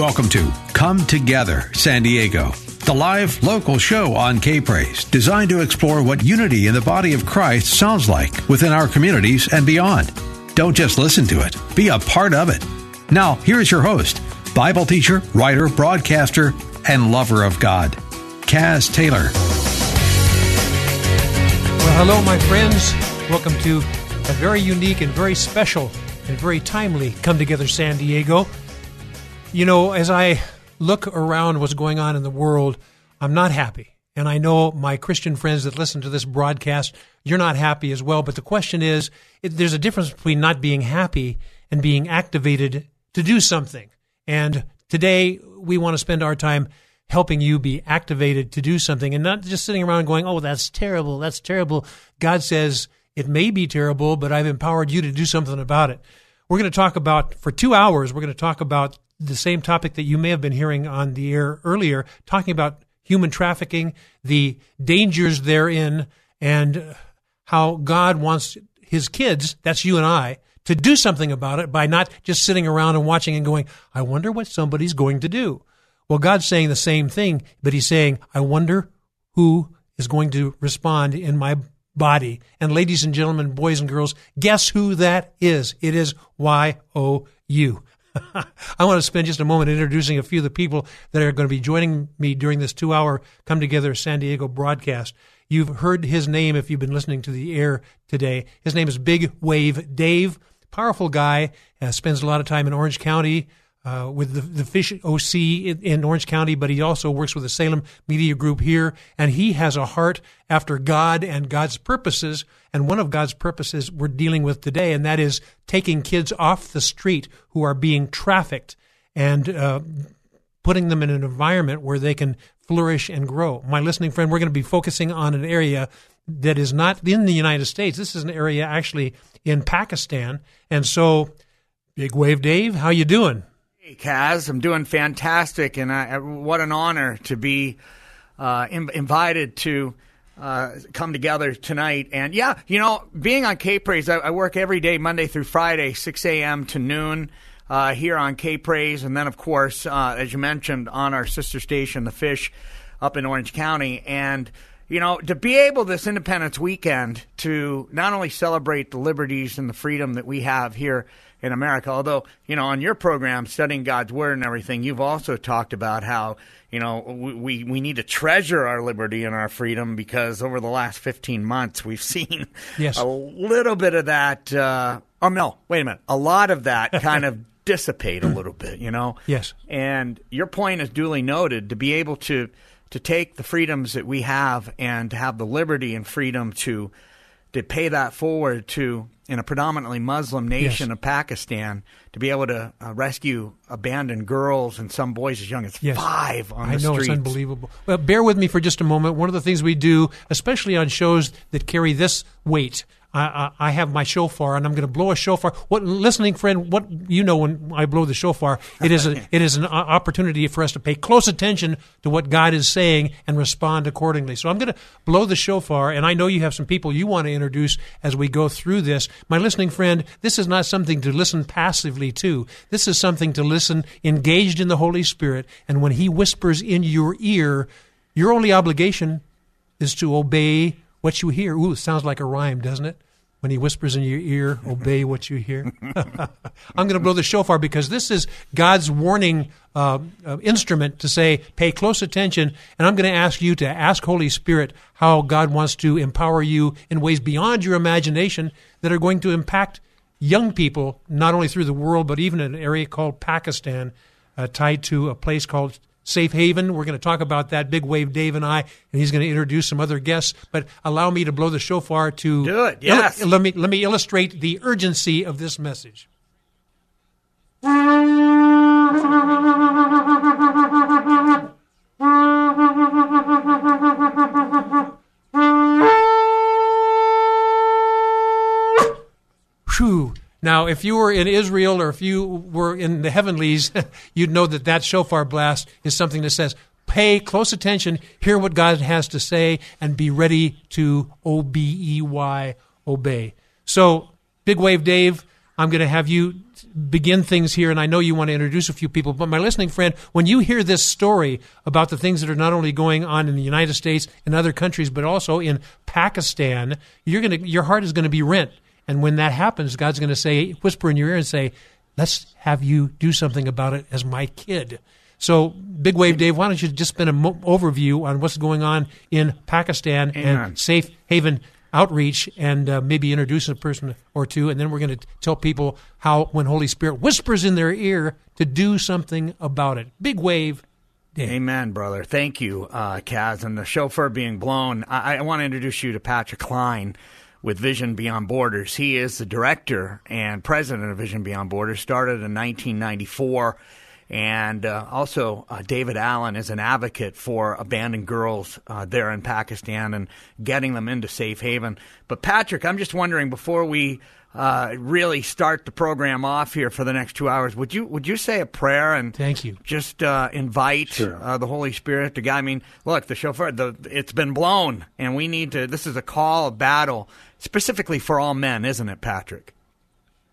Welcome to Come Together San Diego, the live local show on K Praise, designed to explore what unity in the body of Christ sounds like within our communities and beyond. Don't just listen to it, be a part of it. Now, here is your host, Bible teacher, writer, broadcaster, and lover of God, Kaz Taylor. Well, hello, my friends. Welcome to a very unique and very special and very timely Come Together San Diego. You know, as I look around what's going on in the world, I'm not happy. And I know my Christian friends that listen to this broadcast, you're not happy as well. But the question is, there's a difference between not being happy and being activated to do something. And today we want to spend our time helping you be activated to do something and not just sitting around going, oh, that's terrible, that's terrible. God says, it may be terrible, but I've empowered you to do something about it. We're going to talk about, for two hours, we're going to talk about the same topic that you may have been hearing on the air earlier, talking about human trafficking, the dangers therein, and how God wants his kids, that's you and I, to do something about it by not just sitting around and watching and going, I wonder what somebody's going to do. Well, God's saying the same thing, but he's saying, I wonder who is going to respond in my body. And ladies and gentlemen, boys and girls, guess who that is? It is Y O U. I want to spend just a moment introducing a few of the people that are going to be joining me during this two hour Come Together San Diego broadcast. You've heard his name if you've been listening to the air today. His name is Big Wave Dave. Powerful guy, uh, spends a lot of time in Orange County, uh, with the, the Fish OC in, in, Orange County, but he also works with the Salem Media Group here. And he has a heart after God and God's purposes. And one of God's purposes we're dealing with today, and that is taking kids off the street who are being trafficked and uh, putting them in an environment where they can flourish and grow. My listening friend, we're going to be focusing on an area that is not in the United States. This is an area actually in Pakistan. And so, Big Wave Dave, how you doing? Kaz, I'm doing fantastic, and I, what an honor to be uh, Im- invited to uh, come together tonight. And yeah, you know, being on K Praise, I, I, work every day, Monday through Friday, 6 a.m. to noon. Uh, here on K Praise, and then of course, uh, as you mentioned, on our sister station, The Fish, up in Orange County, and you know, to be able this Independence weekend to not only celebrate the liberties and the freedom that we have here in America. Although, you know, on your program, studying God's Word and everything, you've also talked about how, you know, we, we need to treasure our liberty and our freedom because over the last 15 months, we've seen yes. a little bit of that. Uh, oh, no, wait a minute. A lot of that kind of dissipate a little bit, you know? Yes. And your point is duly noted to be able to, to take the freedoms that we have and to have the liberty and freedom to, to pay that forward to in a predominantly Muslim nation yes. of Pakistan to be able to uh, rescue abandoned girls and some boys as young as yes. five on the street. I the know streets. it's unbelievable. Well, bear with me for just a moment. One of the things we do, especially on shows that carry this weight, I, I, have my shofar and I'm going to blow a shofar. What listening friend? What you know when I blow the shofar? It is a, it is an opportunity for us to pay close attention to what God is saying and respond accordingly. So I'm going to blow the shofar, and I know you have some people you want to introduce as we go through this. My listening friend, this is not something to listen passively to. This is something to listen engaged in the Holy Spirit, and when He whispers in your ear, your only obligation is to obey what you hear. Ooh, sounds like a rhyme, doesn't it? When he whispers in your ear, obey what you hear. I'm going to blow the shofar because this is God's warning uh, uh, instrument to say, pay close attention. And I'm going to ask you to ask Holy Spirit how God wants to empower you in ways beyond your imagination that are going to impact young people, not only through the world, but even in an area called Pakistan, uh, tied to a place called Safe Haven. We're going to talk about that. Big Wave Dave and I, and he's going to introduce some other guests. But allow me to blow the shofar to do it. Yes. Il- let me let me illustrate the urgency of this message. Now, if you were in Israel or if you were in the heavenlies, you'd know that that shofar blast is something that says, pay close attention, hear what God has to say, and be ready to O B E Y, obey. So, Big Wave Dave, I'm going to have you begin things here, and I know you want to introduce a few people, but my listening friend, when you hear this story about the things that are not only going on in the United States and other countries, but also in Pakistan, you're gonna, your heart is going to be rent. And when that happens, God's going to say, whisper in your ear and say, let's have you do something about it as my kid. So, Big Wave Dave, why don't you just spend an overview on what's going on in Pakistan Amen. and Safe Haven outreach and uh, maybe introduce a person or two, and then we're going to tell people how when Holy Spirit whispers in their ear to do something about it. Big wave. Dave. Amen, brother. Thank you, uh, Kaz. And the shofar being blown, I, I want to introduce you to Patrick Klein with Vision Beyond Borders. He is the director and president of Vision Beyond Borders, started in 1994. And uh, also, uh, David Allen is an advocate for abandoned girls uh, there in Pakistan and getting them into safe haven. But, Patrick, I'm just wondering before we uh, really start the program off here for the next two hours, would you would you say a prayer and Thank you. just uh, invite uh, the Holy Spirit to guide? I mean, look, the shofar, the it's been blown, and we need to. This is a call of battle, specifically for all men, isn't it, Patrick?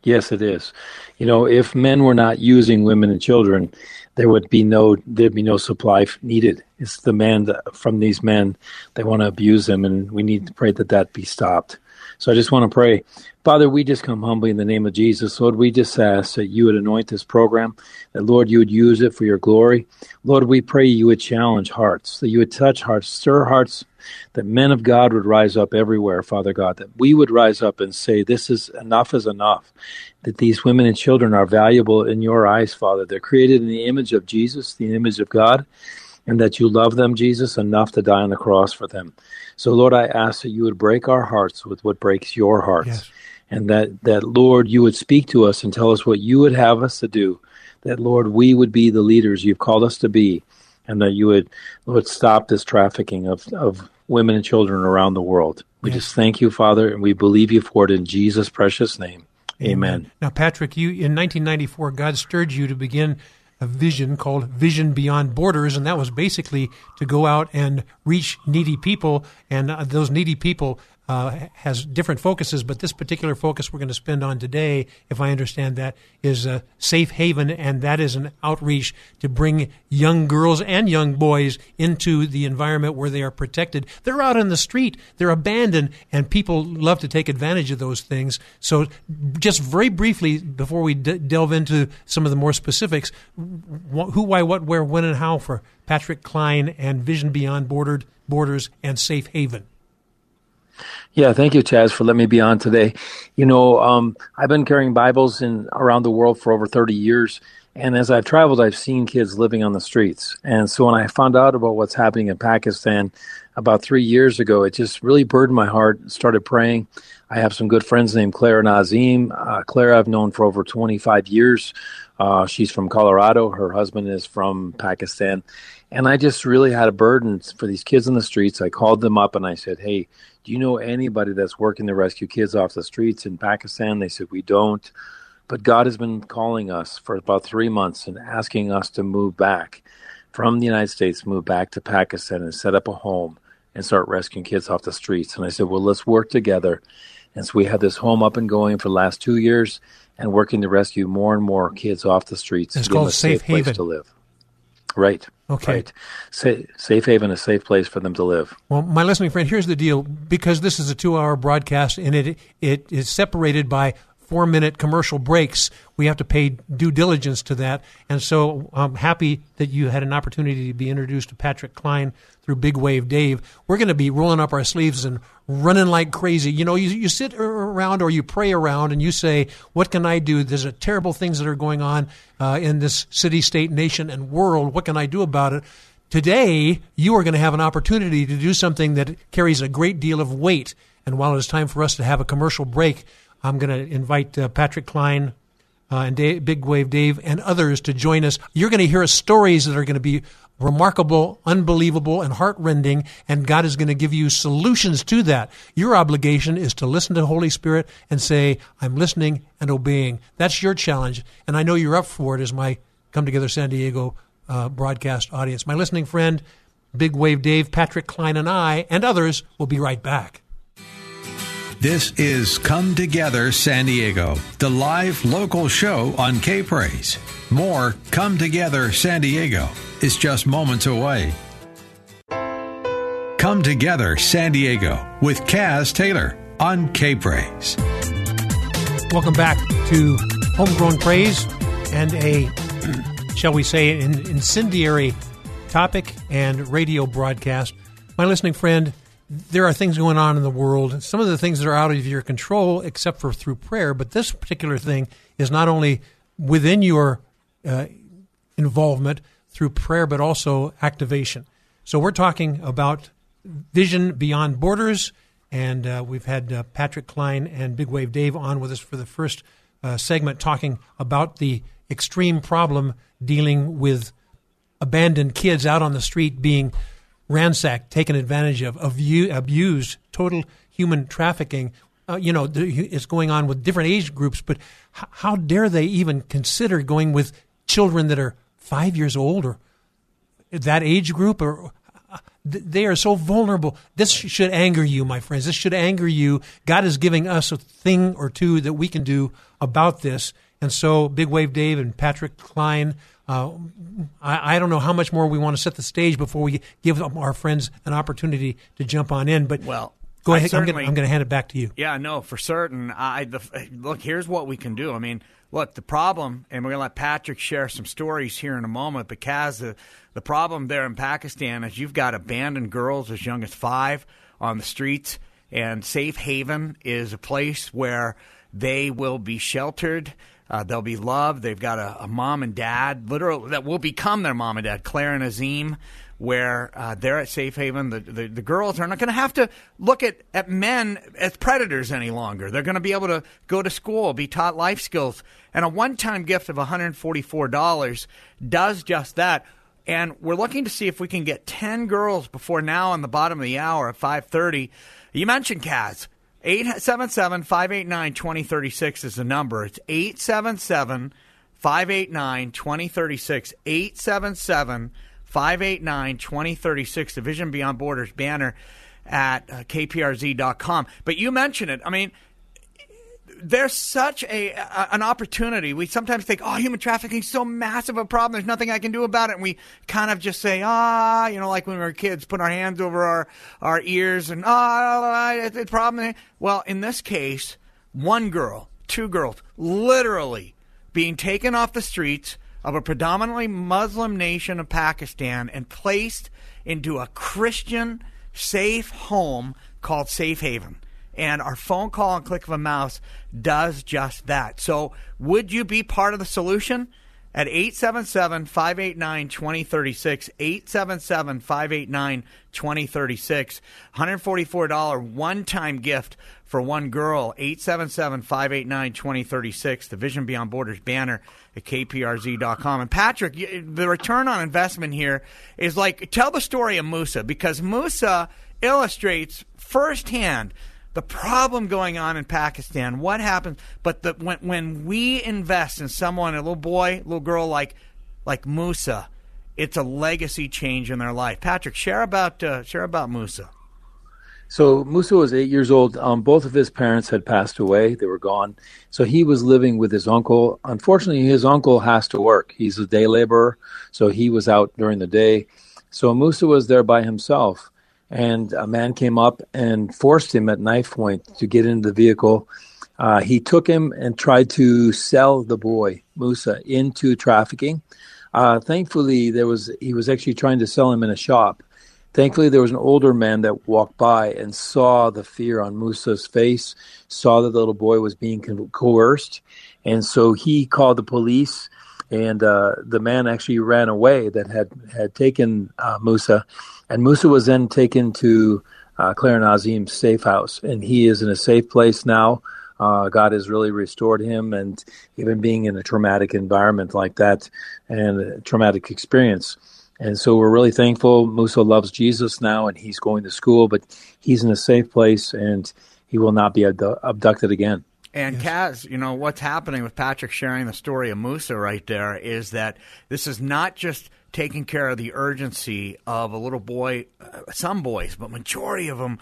Yes, it is. You know, if men were not using women and children, there would be no there'd be no supply needed. It's the man that, from these men they want to abuse them, and we need to pray that that be stopped. So I just want to pray, Father. We just come humbly in the name of Jesus, Lord. We just ask that you would anoint this program, that Lord you would use it for your glory, Lord. We pray you would challenge hearts, that you would touch hearts, stir hearts that men of God would rise up everywhere, Father God, that we would rise up and say, This is enough is enough. That these women and children are valuable in your eyes, Father. They're created in the image of Jesus, the image of God, and that you love them, Jesus, enough to die on the cross for them. So, Lord, I ask that you would break our hearts with what breaks your hearts. Yes. And that, that, Lord, you would speak to us and tell us what you would have us to do. That, Lord, we would be the leaders you've called us to be and that you would Lord stop this trafficking of, of women and children around the world. We Yes. just thank you, Father, and we believe you for it in Jesus' precious name. Amen. Now, Patrick, you in 1994, God stirred you to begin a vision called Vision Beyond Borders, and that was basically to go out and reach needy people, and uh, those needy people. Uh, has different focuses, but this particular focus we're going to spend on today, if I understand that, is a safe haven, and that is an outreach to bring young girls and young boys into the environment where they are protected. They're out in the street, they're abandoned, and people love to take advantage of those things. So, just very briefly, before we d- delve into some of the more specifics, wh- who, why, what, where, when, and how for Patrick Klein and Vision Beyond Bordered, Borders and Safe Haven. Yeah, thank you, Chaz, for letting me be on today. You know, um, I've been carrying Bibles in around the world for over 30 years, and as I've traveled, I've seen kids living on the streets. And so when I found out about what's happening in Pakistan about three years ago, it just really burdened my heart. Started praying. I have some good friends named Claire and Azim. Uh, Claire, I've known for over 25 years. Uh, she's from Colorado. Her husband is from Pakistan. And I just really had a burden for these kids in the streets. I called them up and I said, Hey, do you know anybody that's working to rescue kids off the streets in Pakistan? They said, We don't. But God has been calling us for about three months and asking us to move back from the United States, move back to Pakistan and set up a home and start rescuing kids off the streets. And I said, Well, let's work together. And so we had this home up and going for the last two years and working to rescue more and more kids off the streets. It's called a safe, Safe place Haven. to live. Right. Okay. Right. Sa- safe haven, a safe place for them to live. Well, my listening friend, here's the deal. Because this is a two-hour broadcast and it it is separated by four-minute commercial breaks, we have to pay due diligence to that. And so I'm happy that you had an opportunity to be introduced to Patrick Klein through Big Wave Dave. We're going to be rolling up our sleeves and running like crazy. You know, you, you sit around or you pray around and you say, "What can I do? There's a terrible things that are going on uh, in this city, state, nation, and world. What can I do about it?" Today, you are going to have an opportunity to do something that carries a great deal of weight. And while it is time for us to have a commercial break, I'm going to invite uh, Patrick Klein uh, and Dave, Big Wave Dave and others to join us. You're going to hear stories that are going to be remarkable, unbelievable, and heartrending, and God is going to give you solutions to that. Your obligation is to listen to the Holy Spirit and say, I'm listening and obeying. That's your challenge, and I know you're up for it as my Come Together San Diego uh, broadcast audience. My listening friend, Big Wave Dave, Patrick Klein, and I, and others will be right back. This is Come Together San Diego, the live local show on K Praise. More Come Together San Diego is just moments away. Come Together San Diego with Kaz Taylor on K Praise. Welcome back to Homegrown Praise and a, shall we say, an incendiary topic and radio broadcast. My listening friend, there are things going on in the world. Some of the things that are out of your control, except for through prayer. But this particular thing is not only within your uh, involvement through prayer, but also activation. So we're talking about Vision Beyond Borders, and uh, we've had uh, Patrick Klein and Big Wave Dave on with us for the first uh, segment, talking about the extreme problem dealing with abandoned kids out on the street being ransacked, taken advantage of, abused, total human trafficking. Uh, you know, it's going on with different age groups, but how dare they even consider going with children that are five years old or that age group? Or uh, they are so vulnerable. This should anger you, my friends. This should anger you. God is giving us a thing or two that we can do about this. And so, Big Wave Dave and Patrick Klein uh, I, I, don't know how much more we want to set the stage before we give our friends an opportunity to jump on in. But well, go ahead. I'm going to hand it back to you. Yeah, no, for certain. I the, look. Here's what we can do. I mean, look, the problem, and we're going to let Patrick share some stories here in a moment. But Because the the problem there in Pakistan is you've got abandoned girls as young as five on the streets, and Safe Haven is a place where they will be sheltered. Uh, they'll be loved. They've got a, a, mom and dad, literally, that will become their mom and dad, Claire and Azim, where uh, they're at Safe Haven. The, the, the girls are not going to have to look at, at men as predators any longer. They're going to be able to go to school, be taught life skills. And a one time gift of $144 does just that. And we're looking to see if we can get 10 girls before now on the bottom of the hour at 5.30. You mentioned Kaz. 877 589 2036 is the number. It's 877 589 2036. 877 589 2036, the Vision Beyond Borders banner at uh, kprz.com. But you mentioned it. I mean, there's such a, a, an opportunity. We sometimes think, oh, human trafficking is so massive a problem. There's nothing I can do about it. And we kind of just say, ah, you know, like when we were kids, put our hands over our, our ears and, ah, oh, it's a problem. Well, in this case, one girl, two girls, literally being taken off the streets of a predominantly Muslim nation of Pakistan and placed into a Christian safe home called Safe Haven and our phone call and click of a mouse does just that. So, would you be part of the solution? At 877 589 2036, 877 589 2036, $144 one time gift for one girl, 877 589 2036, the Vision Beyond Borders banner at kprz.com. And Patrick, the return on investment here is like tell the story of Musa because Musa illustrates firsthand the problem going on in Pakistan, what happens, but the, when, when we invest in someone, a little boy, little girl like, like Musa, it's a legacy change in their life. Patrick, share about, uh, share about Musa. So Musa was eight years old. Um, both of his parents had passed away; they were gone. So he was living with his uncle. Unfortunately, his uncle has to work. He's a day laborer, so he was out during the day. So Musa was there by himself and a man came up and forced him at knife point to get into the vehicle. Uh, he took him and tried to sell the boy Musa into trafficking. Uh, thankfully, there was he was actually trying to sell him in a shop. Thankfully, there was an older man that walked by and saw the fear on Musa's face, saw that the little boy was being coerced, and so he called the police. And uh, the man actually ran away that had had taken uh, Musa and Musa was then taken to uh, Claire Nazim's safe house, and he is in a safe place now. Uh, God has really restored him, and even being in a traumatic environment like that and a traumatic experience. And so we're really thankful. Musa loves Jesus now, and he's going to school, but he's in a safe place, and he will not be abducted again. And yes. Kaz, you know, what's happening with Patrick sharing the story of Musa right there is that this is not just taking care of the urgency of a little boy, uh, some boys, but majority of them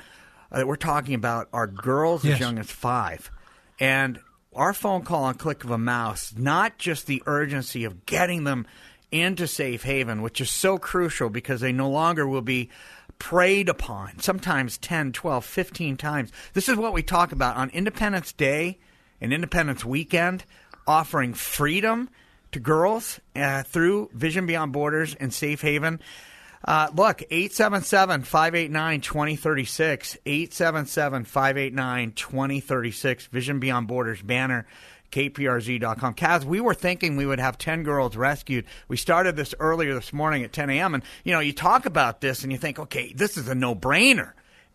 uh, that we're talking about are girls Yes. as young as five. And our phone call on click of a mouse, not just the urgency of getting them into safe haven, which is so crucial because they no longer will be preyed upon, sometimes 10, 12, 15 times. This is what we talk about on Independence Day and Independence Weekend, offering freedom to girls uh, through Vision Beyond Borders and Safe Haven. Uh, look, 877 589 2036. 877 589 2036. Vision Beyond Borders banner, kprz.com. Kaz, we were thinking we would have 10 girls rescued. We started this earlier this morning at 10 a.m. And, you know, you talk about this and you think, okay, this is a no brainer.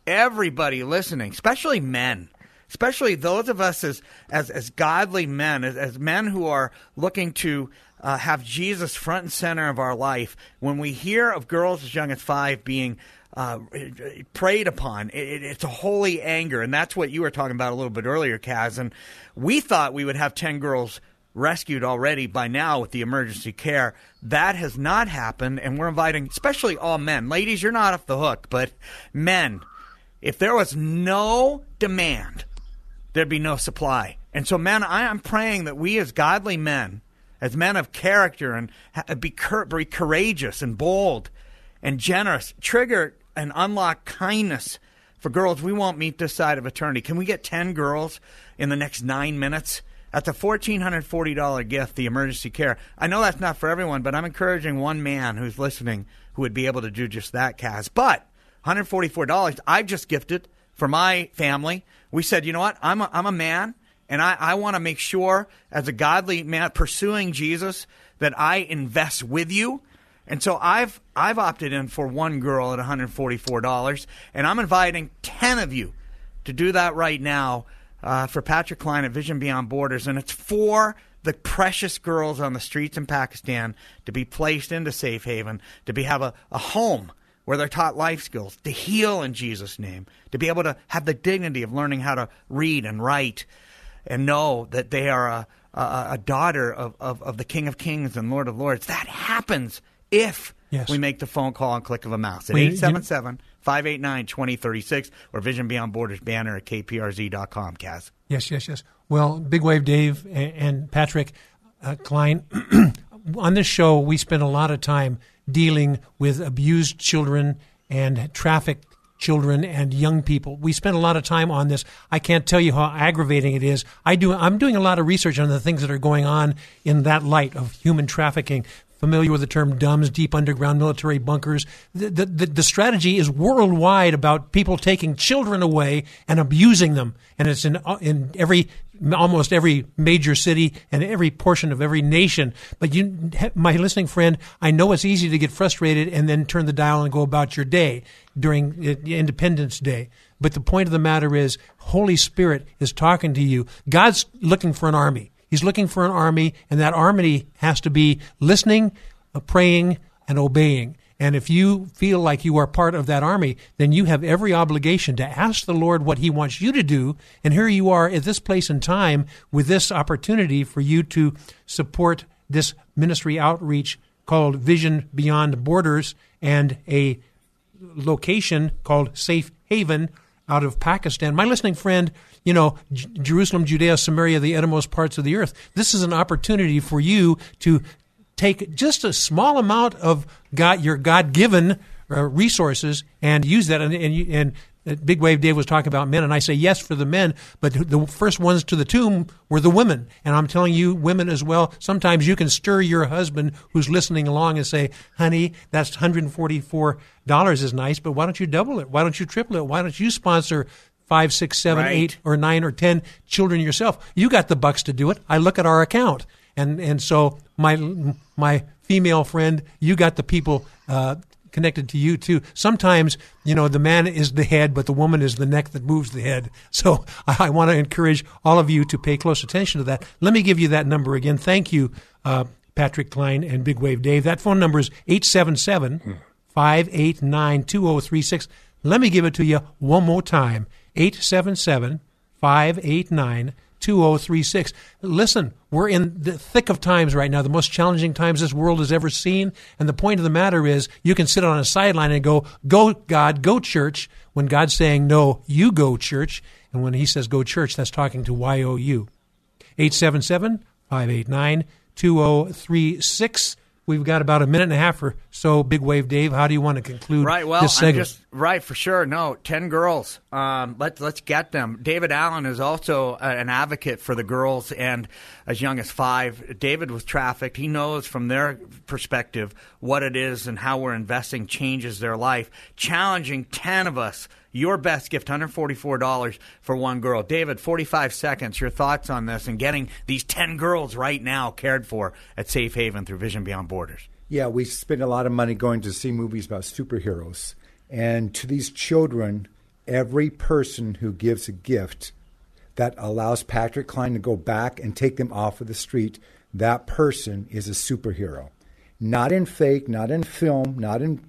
Everybody listening, especially men, especially those of us as as, as godly men, as, as men who are looking to uh, have Jesus front and center of our life. When we hear of girls as young as five being uh, preyed upon, it, it's a holy anger, and that's what you were talking about a little bit earlier, Kaz. And we thought we would have ten girls rescued already by now with the emergency care. That has not happened, and we're inviting, especially all men. Ladies, you're not off the hook, but men, if there was no demand, there'd be no supply. And so, men, I am praying that we as godly men, as men of character, and be, be courageous and bold and generous, trigger and unlock kindness for girls we won't meet this side of eternity. Can we get 10 girls in the next nine minutes? That's a $1,440 gift, the emergency care. I know that's not for everyone, but I'm encouraging one man who's listening who would be able to do just that, Kaz. But $144, I've just gifted for my family. We said, you know what? I'm a, I'm a man, and I, I want to make sure, as a godly man pursuing Jesus, that I invest with you. And so I've I've opted in for one girl at $144, and I'm inviting 10 of you to do that right now uh, for Patrick Klein at Vision Beyond Borders, and it's for the precious girls on the streets in Pakistan to be placed into safe haven, to be have a, a home where they're taught life skills, to heal in Jesus' name, to be able to have the dignity of learning how to read and write, and know that they are a, a, a daughter of, of, of the King of Kings and Lord of Lords. That happens if Yes. we make the phone call and click of a mouse at Well, 877 589 2036 or Vision Beyond Borders banner at kprz.com, Kaz. Yes, yes, yes. Well, Big Wave Dave and Patrick uh, Klein, on this show, we spend a lot of time dealing with abused children and trafficked children and young people. We spend a lot of time on this. I can't tell you how aggravating it is. I do. I'm doing a lot of research on the things that are going on in that light of human trafficking. Familiar with the term DUMS, deep underground military bunkers. The, the, the, the strategy is worldwide about people taking children away and abusing them. And it's in, in every, almost every major city and every portion of every nation. But you, my listening friend, I know it's easy to get frustrated and then turn the dial and go about your day during uh, Independence Day. But the point of the matter is, Holy Spirit is talking to you. God's looking for an army. He's looking for an army, and that army has to be listening, praying, and obeying. And if you feel like you are part of that army, then you have every obligation to ask the Lord what He wants you to do. And here you are at this place and time with this opportunity for you to support this ministry outreach called Vision Beyond Borders and a location called Safe Haven out of Pakistan. My listening friend, you know, J- Jerusalem, Judea, Samaria, the innermost parts of the earth. This is an opportunity for you to take just a small amount of God, your God given uh, resources and use that. And, and, and uh, Big Wave Dave was talking about men, and I say yes for the men, but the first ones to the tomb were the women. And I'm telling you, women as well, sometimes you can stir your husband who's listening along and say, honey, that's $144 is nice, but why don't you double it? Why don't you triple it? Why don't you sponsor five, six, seven, Right. eight, or nine or ten children yourself? You got the bucks to do it. I look at our account. And, and so my, my female friend, you got the people, uh, connected to you too. Sometimes, you know, the man is the head, but the woman is the neck that moves the head. So I, I want to encourage all of you to pay close attention to that. Let me give you that number again. Thank you, uh, Patrick Klein and Big Wave Dave. That phone number is 877 589 2036. Let me give it to you one more time 877 589 2036. Listen, we're in the thick of times right now, the most challenging times this world has ever seen. And the point of the matter is, you can sit on a sideline and go, "Go God, go church," when God's saying, "No, you go church." And when He says "Go church," that's talking to Y O U. 877 589 2036 we've got about a minute and a half or so. Big Wave Dave, how do you want to conclude right, well, this segment? Just, right, for sure. No, 10 girls. Um, let, let's get them. David Allen is also an advocate for the girls and as young as five. David was trafficked. He knows from their perspective what it is and how we're investing changes their life. Challenging 10 of us your best gift, $144 for one girl. David, 45 seconds. Your thoughts on this and getting these 10 girls right now cared for at Safe Haven through Vision Beyond Borders. Yeah, we spend a lot of money going to see movies about superheroes. And to these children, every person who gives a gift that allows Patrick Klein to go back and take them off of the street, that person is a superhero. Not in fake, not in film, not in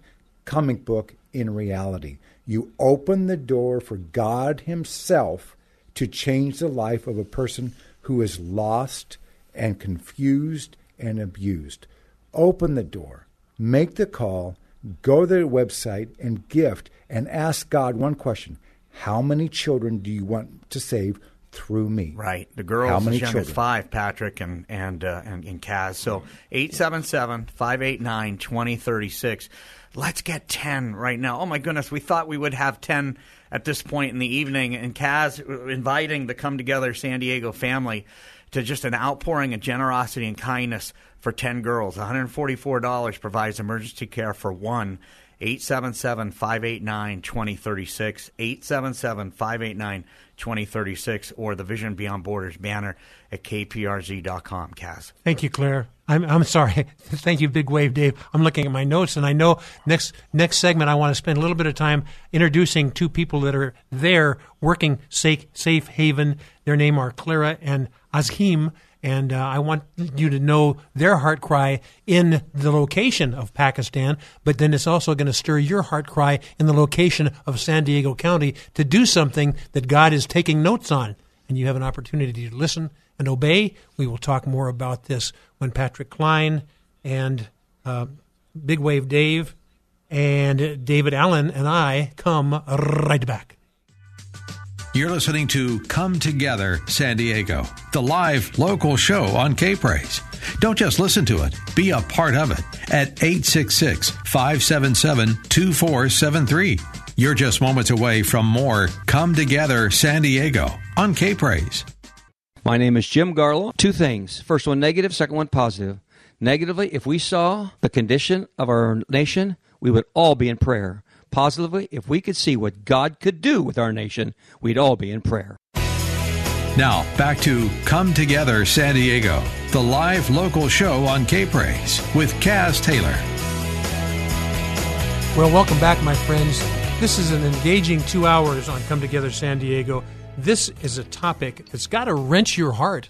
comic book, in reality. You open the door for God Himself to change the life of a person who is lost and confused and abused. Open the door, make the call, go to their website and gift and ask God one question. How many children do you want to save through me. Right. The girls How many children? five, Patrick and and uh, and, and Kaz. So 877-589-2036. Let's get 10 right now. Oh my goodness, we thought we would have 10 at this point in the evening and Kaz inviting the Come Together San Diego family to just an outpouring of generosity and kindness for 10 girls. $144 provides emergency care for one. 877 589 2036, 877 589 2036, or the Vision Beyond Borders banner at kprz.com. Kaz. Thank you, Claire. I'm, I'm sorry. Thank you, Big Wave Dave. I'm looking at my notes, and I know next next segment I want to spend a little bit of time introducing two people that are there working safe, safe haven. Their name are Clara and Azim, and uh, I want you to know their heart cry in the location of Pakistan, but then it's also going to stir your heart cry in the location of San Diego County to do something that God is taking notes on. And you have an opportunity to listen and obey. We will talk more about this when Patrick Klein and uh, Big Wave Dave and David Allen and I come right back. You're listening to Come Together San Diego, the live local show on K Praise. Don't just listen to it, be a part of it at 866 577 2473. You're just moments away from more Come Together San Diego on K Praise. My name is Jim Garlow. Two things. First one negative, second one positive. Negatively, if we saw the condition of our nation, we would all be in prayer. Positively, if we could see what God could do with our nation, we'd all be in prayer. Now, back to Come Together San Diego, the live local show on K Praise with Kaz Taylor. Well, welcome back, my friends. This is an engaging two hours on Come Together San Diego. This is a topic that's got to wrench your heart.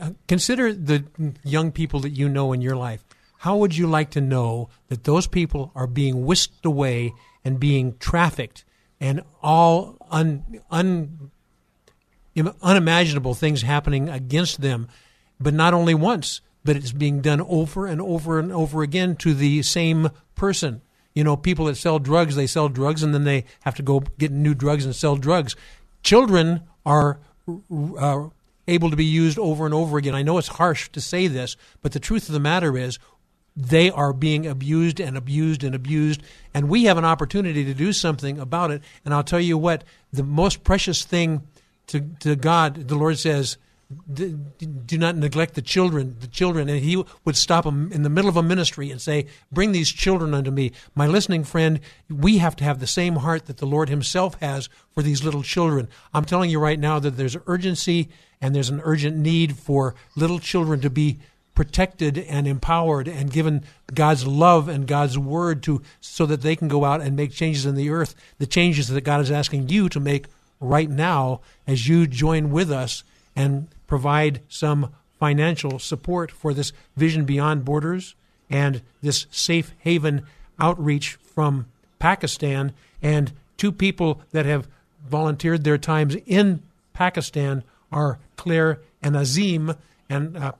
Uh, Consider the young people that you know in your life. How would you like to know that those people are being whisked away and being trafficked and all un, un, unimaginable things happening against them, but not only once, but it's being done over and over and over again to the same person. You know, people that sell drugs, they sell drugs and then they have to go get new drugs and sell drugs. Children are uh, able to be used over and over again. I know it's harsh to say this, but the truth of the matter is they are being abused and abused and abused, and we have an opportunity to do something about it. And I'll tell you what, the most precious thing to, to God, the Lord says, do not neglect the children, the children. And he would stop them in the middle of a ministry and say, Bring these children unto me. My listening friend, we have to have the same heart that the Lord himself has for these little children. I'm telling you right now that there's urgency and there's an urgent need for little children to be protected and empowered and given God's love and God's word to so that they can go out and make changes in the earth, the changes that God is asking you to make right now as you join with us and provide some financial support for this Vision Beyond Borders and this safe haven outreach from Pakistan and two people that have volunteered their times in Pakistan are Claire and Azim and uh,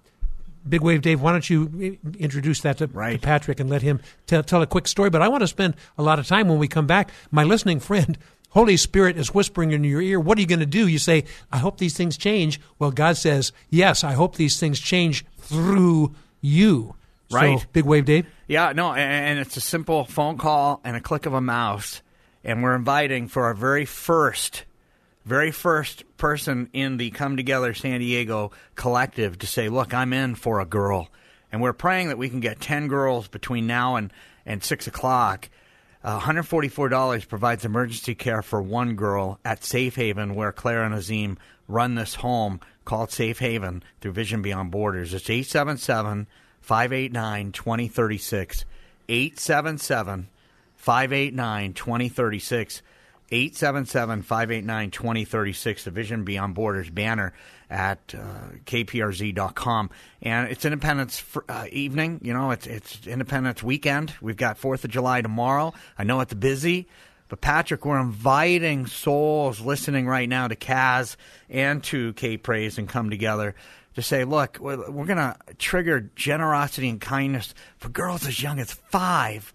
Big Wave Dave, why don't you introduce that to, right. to Patrick and let him tell, tell a quick story? But I want to spend a lot of time when we come back. My listening friend, Holy Spirit is whispering in your ear. What are you going to do? You say, I hope these things change. Well, God says, Yes, I hope these things change through you. Right. So, Big Wave Dave? Yeah, no, and it's a simple phone call and a click of a mouse. And we're inviting for our very first very first person in the Come Together San Diego collective to say, Look, I'm in for a girl. And we're praying that we can get 10 girls between now and, and 6 o'clock. Uh, $144 provides emergency care for one girl at Safe Haven, where Claire and Azim run this home called Safe Haven through Vision Beyond Borders. It's 877 589 2036. 877 589 2036. 877-589-2036, the Vision Beyond Borders banner at uh, kprz.com. And it's Independence uh, evening. You know, it's, it's Independence weekend. We've got 4th of July tomorrow. I know it's busy. But Patrick, we're inviting souls listening right now to Kaz and to K Praise and come together to say, look, we're, we're going to trigger generosity and kindness for girls as young as five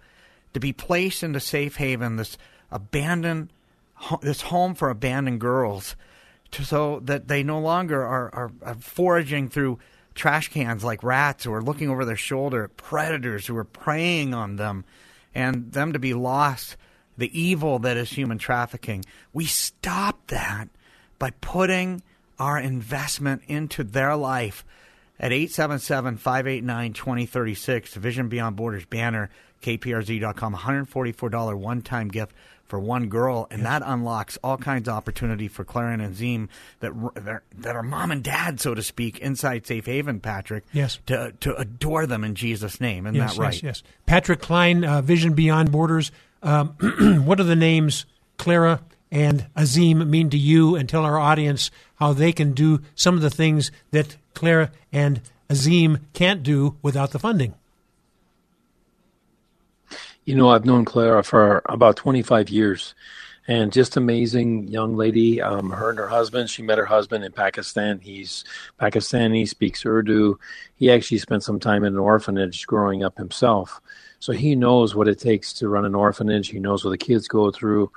to be placed into safe haven, this abandoned this home for abandoned girls, to, so that they no longer are, are, are foraging through trash cans like rats or looking over their shoulder at predators who are preying on them, and them to be lost. The evil that is human trafficking. We stop that by putting our investment into their life at 877 589 2036, Vision Beyond Borders banner, kprz.com, $144 one time gift for one girl, and that unlocks all kinds of opportunity for Clarion and Zim that that are mom and dad, so to speak, inside Safe Haven. Patrick, yes, to to adore them in Jesus' name, isn't yes, that right? Yes, yes. Patrick Klein, uh, Vision Beyond Borders. Um, what are the names Clara and Azim mean to you, and tell our audience how they can do some of the things that Clara and Azim can't do without the funding. You know, I've known Clara for about 25 years and just amazing young lady. Um, her and her husband, she met her husband in Pakistan. He's Pakistani, speaks Urdu. He actually spent some time in an orphanage growing up himself. So he knows what it takes to run an orphanage. He knows what the kids go through.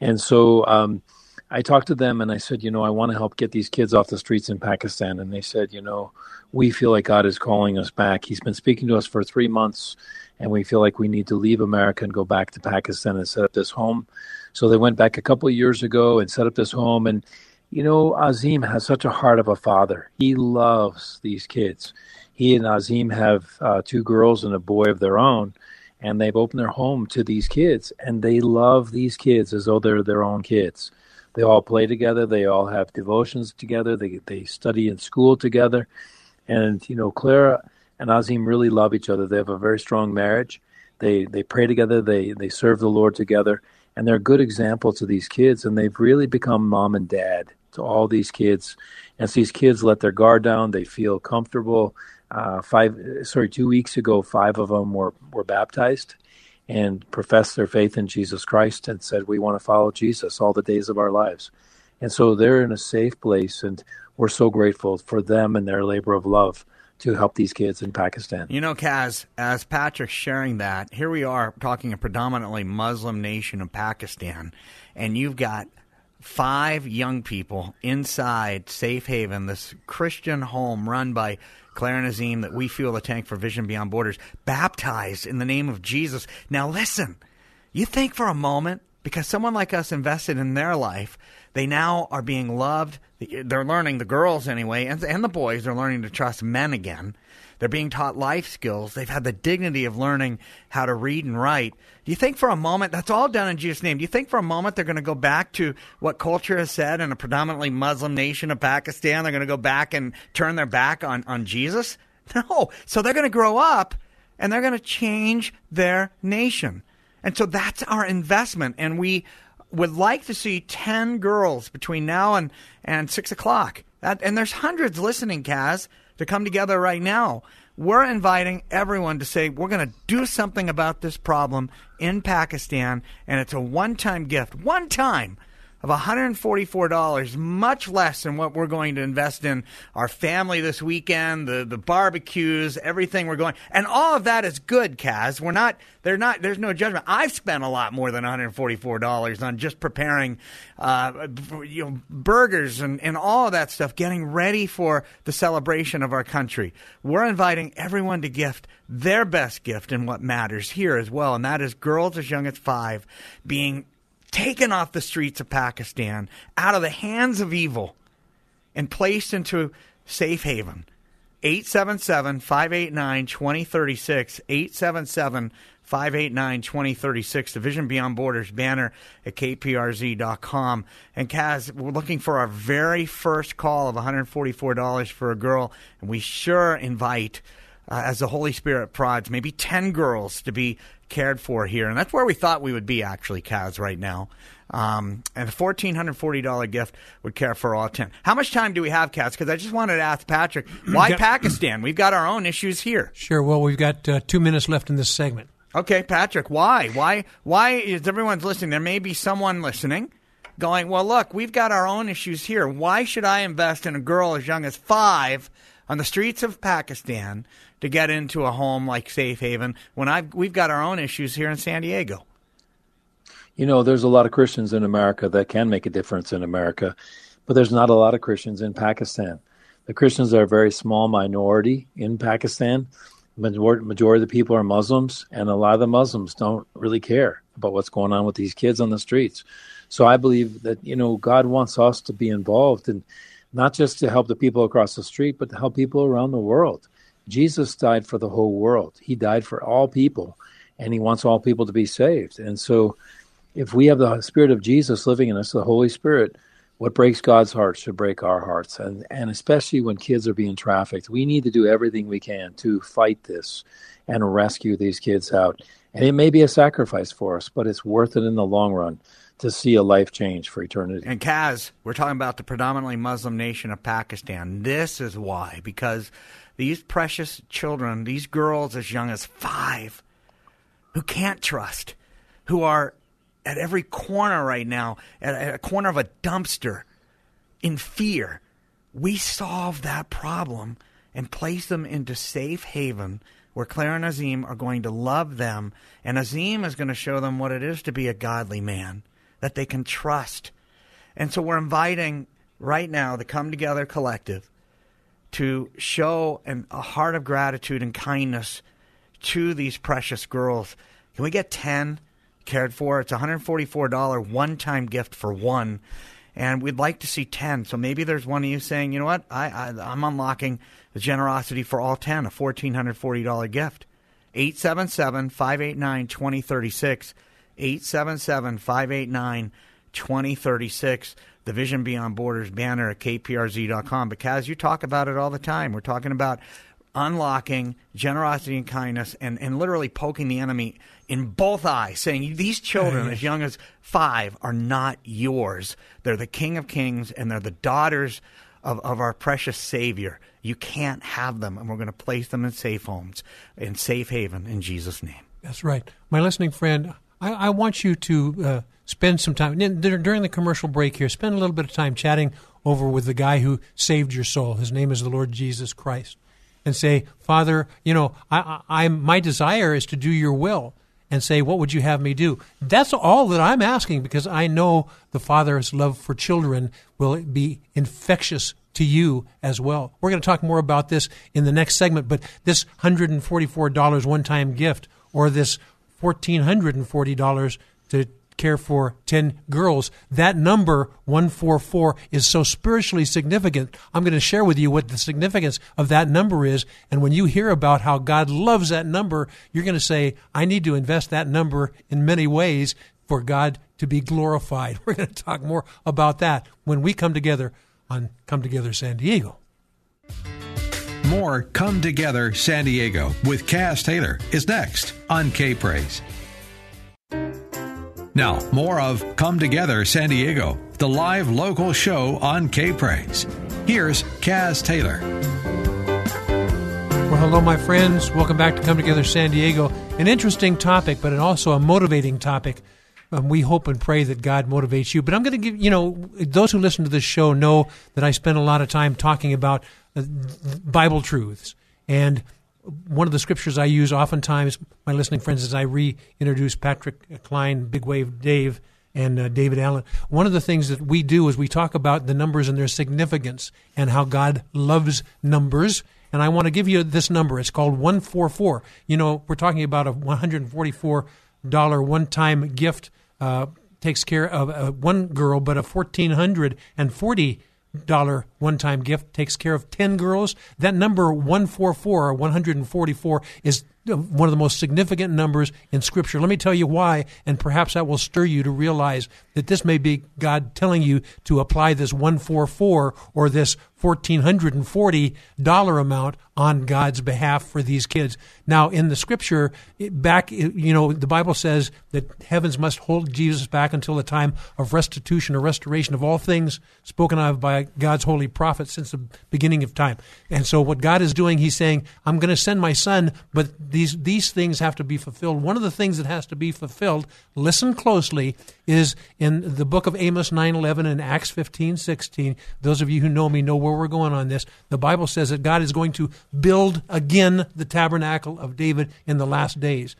And so um, I talked to them and I said, you know, I want to help get these kids off the streets in Pakistan. And they said, you know, we feel like God is calling us back. He's been speaking to us for three months and we feel like we need to leave America and go back to Pakistan and set up this home. So they went back a couple of years ago and set up this home. And, you know, Azim has such a heart of a father. He loves these kids. He and Azim have uh, two girls and a boy of their own, and they've opened their home to these kids, and they love these kids as though they're their own kids. They all play together. They all have devotions together. They they study in school together, and you know, Clara and Azim really love each other. They have a very strong marriage. They they pray together. They they serve the Lord together, and they're a good example to these kids. And they've really become mom and dad to all these kids. And so these kids let their guard down. They feel comfortable. Uh, five sorry, two weeks ago, five of them were were baptized and professed their faith in Jesus Christ and said, "We want to follow Jesus all the days of our lives." And so they're in a safe place, and we're so grateful for them and their labor of love to help these kids in Pakistan. You know, Kaz, as Patrick's sharing that, here we are talking a predominantly Muslim nation of Pakistan, and you've got five young people inside Safe Haven, this Christian home run by Claire and Azim that we fuel the tank for Vision Beyond Borders, baptized in the name of Jesus. Now, listen, you think for a moment, because someone like us invested in their life, they now are being loved. They're learning, the girls anyway, and, and the boys are learning to trust men again. They're being taught life skills. They've had the dignity of learning how to read and write. Do you think for a moment, that's all done in Jesus' name, do you think for a moment they're going to go back to what culture has said in a predominantly Muslim nation of Pakistan? They're going to go back and turn their back on, on Jesus? No. So they're going to grow up and they're going to change their nation. And so that's our investment. And we would like to see 10 girls between now and, and 6 o'clock. That, and there's hundreds listening, Kaz, to come together right now. We're inviting everyone to say, we're going to do something about this problem in Pakistan, and it's a one time gift. One time of $144, much less than what we're going to invest in our family this weekend, the, the barbecues, everything we're going. And all of that is good, Kaz. We're not, they're not, there's no judgment. I've spent a lot more than $144 on just preparing, uh, you know, burgers and, and all of that stuff, getting ready for the celebration of our country. We're inviting everyone to gift their best gift and what matters here as well. And that is girls as young as five being taken off the streets of Pakistan, out of the hands of evil, and placed into safe haven. 877 589 2036. 877 589 2036. The Vision Beyond Borders banner at kprz.com. And Kaz, we're looking for our very first call of $144 for a girl, and we sure invite. Uh, as the Holy Spirit prods, maybe 10 girls to be cared for here. And that's where we thought we would be, actually, Kaz, right now. Um, and a $1,440 gift would care for all 10. How much time do we have, Kaz? Because I just wanted to ask Patrick, why Pakistan? We've got our own issues here. Sure. Well, we've got uh, two minutes left in this segment. Okay, Patrick, why? Why? Why is everyone's listening? There may be someone listening going, well, look, we've got our own issues here. Why should I invest in a girl as young as five on the streets of Pakistan to get into a home like Safe Haven when I've, we've got our own issues here in San Diego? You know, there's a lot of Christians in America that can make a difference in America, but there's not a lot of Christians in Pakistan. The Christians are a very small minority in Pakistan majority, majority of the people are Muslims, and a lot of the Muslims don't really care about what's going on with these kids on the streets. So I believe that you know God wants us to be involved, and not just to help the people across the street, but to help people around the world. Jesus died for the whole world. He died for all people, and He wants all people to be saved. And so, if we have the Spirit of Jesus living in us, the Holy Spirit, what breaks God's heart should break our hearts. And, and especially when kids are being trafficked, we need to do everything we can to fight this and rescue these kids out. And it may be a sacrifice for us, but it's worth it in the long run to see a life change for eternity. And Kaz, we're talking about the predominantly Muslim nation of Pakistan. This is why, because these precious children, these girls as young as five, who can't trust, who are at every corner right now, at a corner of a dumpster, in fear. We solve that problem and place them into safe haven where Claire and Azim are going to love them, and Azim is going to show them what it is to be a godly man that they can trust. And so we're inviting right now the Come Together Collective to show an, a heart of gratitude and kindness to these precious girls. Can we get 10? cared for. It's a $144 one time gift for one. And we'd like to see 10. So maybe there's one of you saying, you know what, I, I, I'm unlocking the generosity for all 10, a $1,440 gift. 877 589 2036. 877 589 2036. The Vision Beyond Borders banner at kprz.com. Because you talk about it all the time. We're talking about unlocking generosity and kindness and, and literally poking the enemy in both eyes, saying, These children, as young as five, are not yours. They're the King of Kings and they're the daughters of, of our precious Savior. You can't have them, and we're going to place them in safe homes, in safe haven, in Jesus' name. That's right. My listening friend, I, I want you to uh, spend some time during the commercial break here, spend a little bit of time chatting over with the guy who saved your soul. His name is the Lord Jesus Christ and say, Father, you know, I, I, my desire is to do your will and say, What would you have me do? That's all that I'm asking because I know the Father's love for children will be infectious to you as well. We're going to talk more about this in the next segment, but this $144 one time gift or this $1,440 to care for 10 girls. That number, 144, is so spiritually significant. I'm going to share with you what the significance of that number is. And when you hear about how God loves that number, you're going to say, I need to invest that number in many ways for God to be glorified. We're going to talk more about that when we come together on Come Together San Diego. More Come Together San Diego with Kaz Taylor is next on K Praise. Now, more of Come Together San Diego, the live local show on K Praise. Here's Kaz Taylor. Well, hello, my friends. Welcome back to Come Together San Diego. An interesting topic, but also a motivating topic. um, we hope and pray that God motivates you. But I'm going to give, you know, those who listen to this show know that I spend a lot of time talking about uh, Bible truths. And one of the scriptures I use oftentimes, my listening friends, as I reintroduce Patrick Klein, Big Wave Dave, and uh, David Allen. One of the things that we do is we talk about the numbers and their significance and how God loves numbers. And I want to give you this number. It's called 144. You know, we're talking about a $144 one time gift. Uh, takes care of uh, one girl, but a $1,440 dollar one time gift takes care of 10 girls. That number 144 or 144 is one of the most significant numbers in Scripture. Let me tell you why, and perhaps that will stir you to realize that this may be God telling you to apply this 144 or this $1,440 amount on God's behalf for these kids. Now, in the scripture, back, you know, the Bible says that heavens must hold Jesus back until the time of restitution or restoration of all things spoken of by God's holy prophet since the beginning of time. And so, what God is doing, He's saying, I'm going to send my son, but these, these things have to be fulfilled. One of the things that has to be fulfilled, listen closely, is in the book of Amos 9:11 and Acts 15:16. Those of you who know me know where we're going on this. The Bible says that God is going to build again the tabernacle of David in the last days.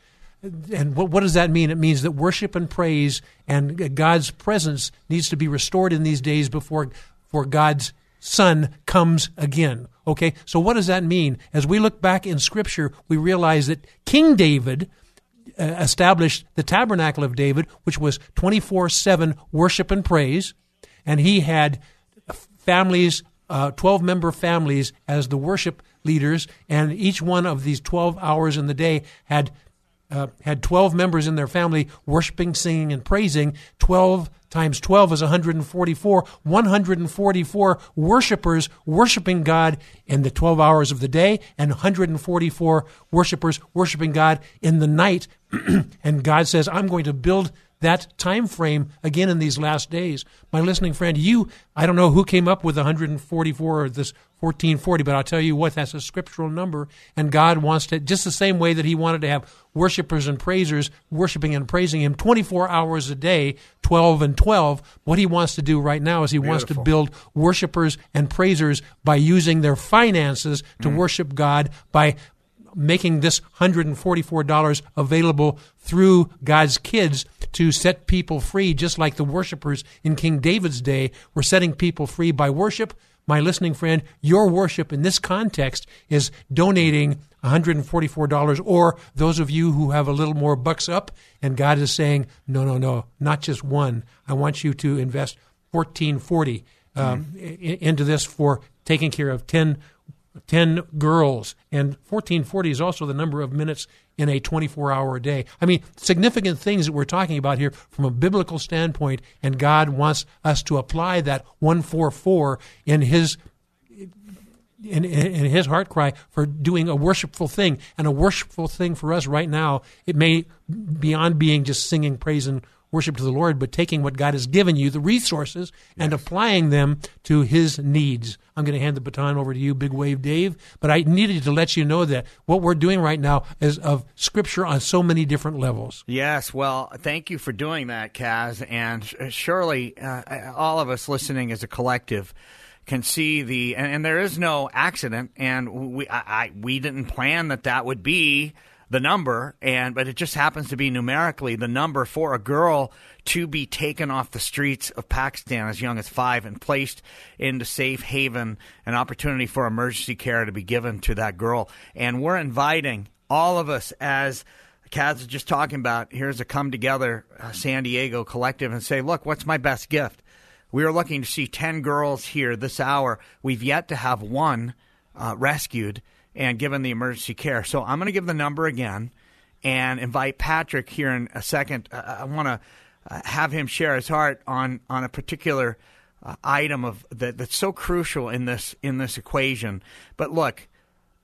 And what, what does that mean? It means that worship and praise and God's presence needs to be restored in these days before for God's Son comes again. Okay, so what does that mean? As we look back in Scripture, we realize that King David uh, established the tabernacle of David, which was 24 7 worship and praise. And he had families, uh, 12 member families, as the worship leaders. And each one of these 12 hours in the day had uh, had 12 members in their family worshiping, singing, and praising. 12 times 12 is 144. 144 worshipers worshiping God in the 12 hours of the day, and 144 worshipers worshiping God in the night. and God says, I'm going to build that time frame again in these last days. My listening friend, you, I don't know who came up with 144 or this 1440, but I'll tell you what, that's a scriptural number. And God wants to, just the same way that He wanted to have worshipers and praisers worshiping and praising Him 24 hours a day, 12 and 12. What He wants to do right now is He Beautiful. wants to build worshipers and praisers by using their finances to mm. worship God, by making this $144 available through God's kids to set people free, just like the worshipers in King David's day were setting people free by worship. My listening friend, your worship in this context is donating $144, or those of you who have a little more bucks up, and God is saying, no, no, no, not just one. I want you to invest 1440 um, mm-hmm. into this for taking care of 10 10 girls, and 1440 is also the number of minutes in a 24 hour day. I mean, significant things that we're talking about here from a biblical standpoint, and God wants us to apply that 144 in His. In, in his heart cry for doing a worshipful thing and a worshipful thing for us right now it may beyond being just singing praise and worship to the Lord, but taking what God has given you, the resources, and applying them to His needs. I'm going to hand the baton over to you, Big Wave Dave, but I needed to let you know that what we're doing right now is of Scripture on so many different levels. Yes, well, thank you for doing that, Kaz, and surely uh, all of us listening as a collective can see the and, and there is no accident, and we I, I, we didn't plan that that would be the number, and but it just happens to be numerically the number for a girl to be taken off the streets of Pakistan as young as five and placed into safe haven, an opportunity for emergency care to be given to that girl. And we're inviting all of us as Kaz is just talking about. Here's a come together uh, San Diego collective and say, look, what's my best gift? We are looking to see 10 girls here this hour. We've yet to have one uh, rescued and given the emergency care. So I'm going to give the number again and invite Patrick here in a second. I want to uh, have him share his heart on on a particular uh, item of that, that's so crucial in this in this equation. But look,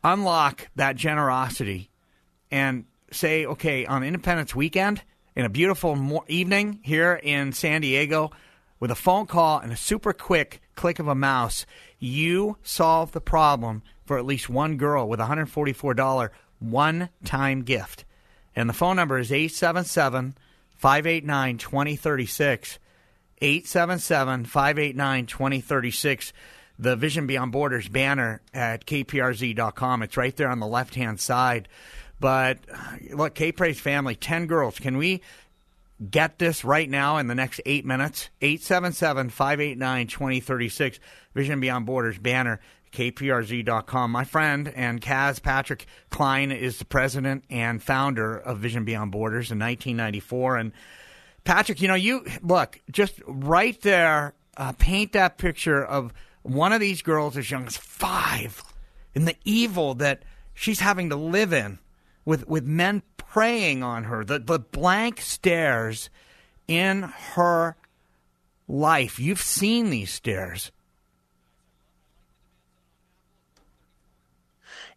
unlock that generosity and say, okay, on Independence Weekend in a beautiful mo- evening here in San Diego, with a phone call and a super quick click of a mouse, you solve the problem for at least one girl with a $144 one time gift. And the phone number is 877 589 2036. 877 589 2036. The Vision Beyond Borders banner at kprz.com. It's right there on the left hand side. But uh, look, K Praise family, 10 girls. Can we get this right now in the next eight minutes? 877 589 2036. Vision Beyond Borders banner kprz.com. My friend and Kaz Patrick Klein is the president and founder of Vision Beyond Borders in 1994. And Patrick, you know, you look just right there, uh, paint that picture of one of these girls as young as five and the evil that she's having to live in with, with men preying on her, the, the blank stares in her life. You've seen these stares.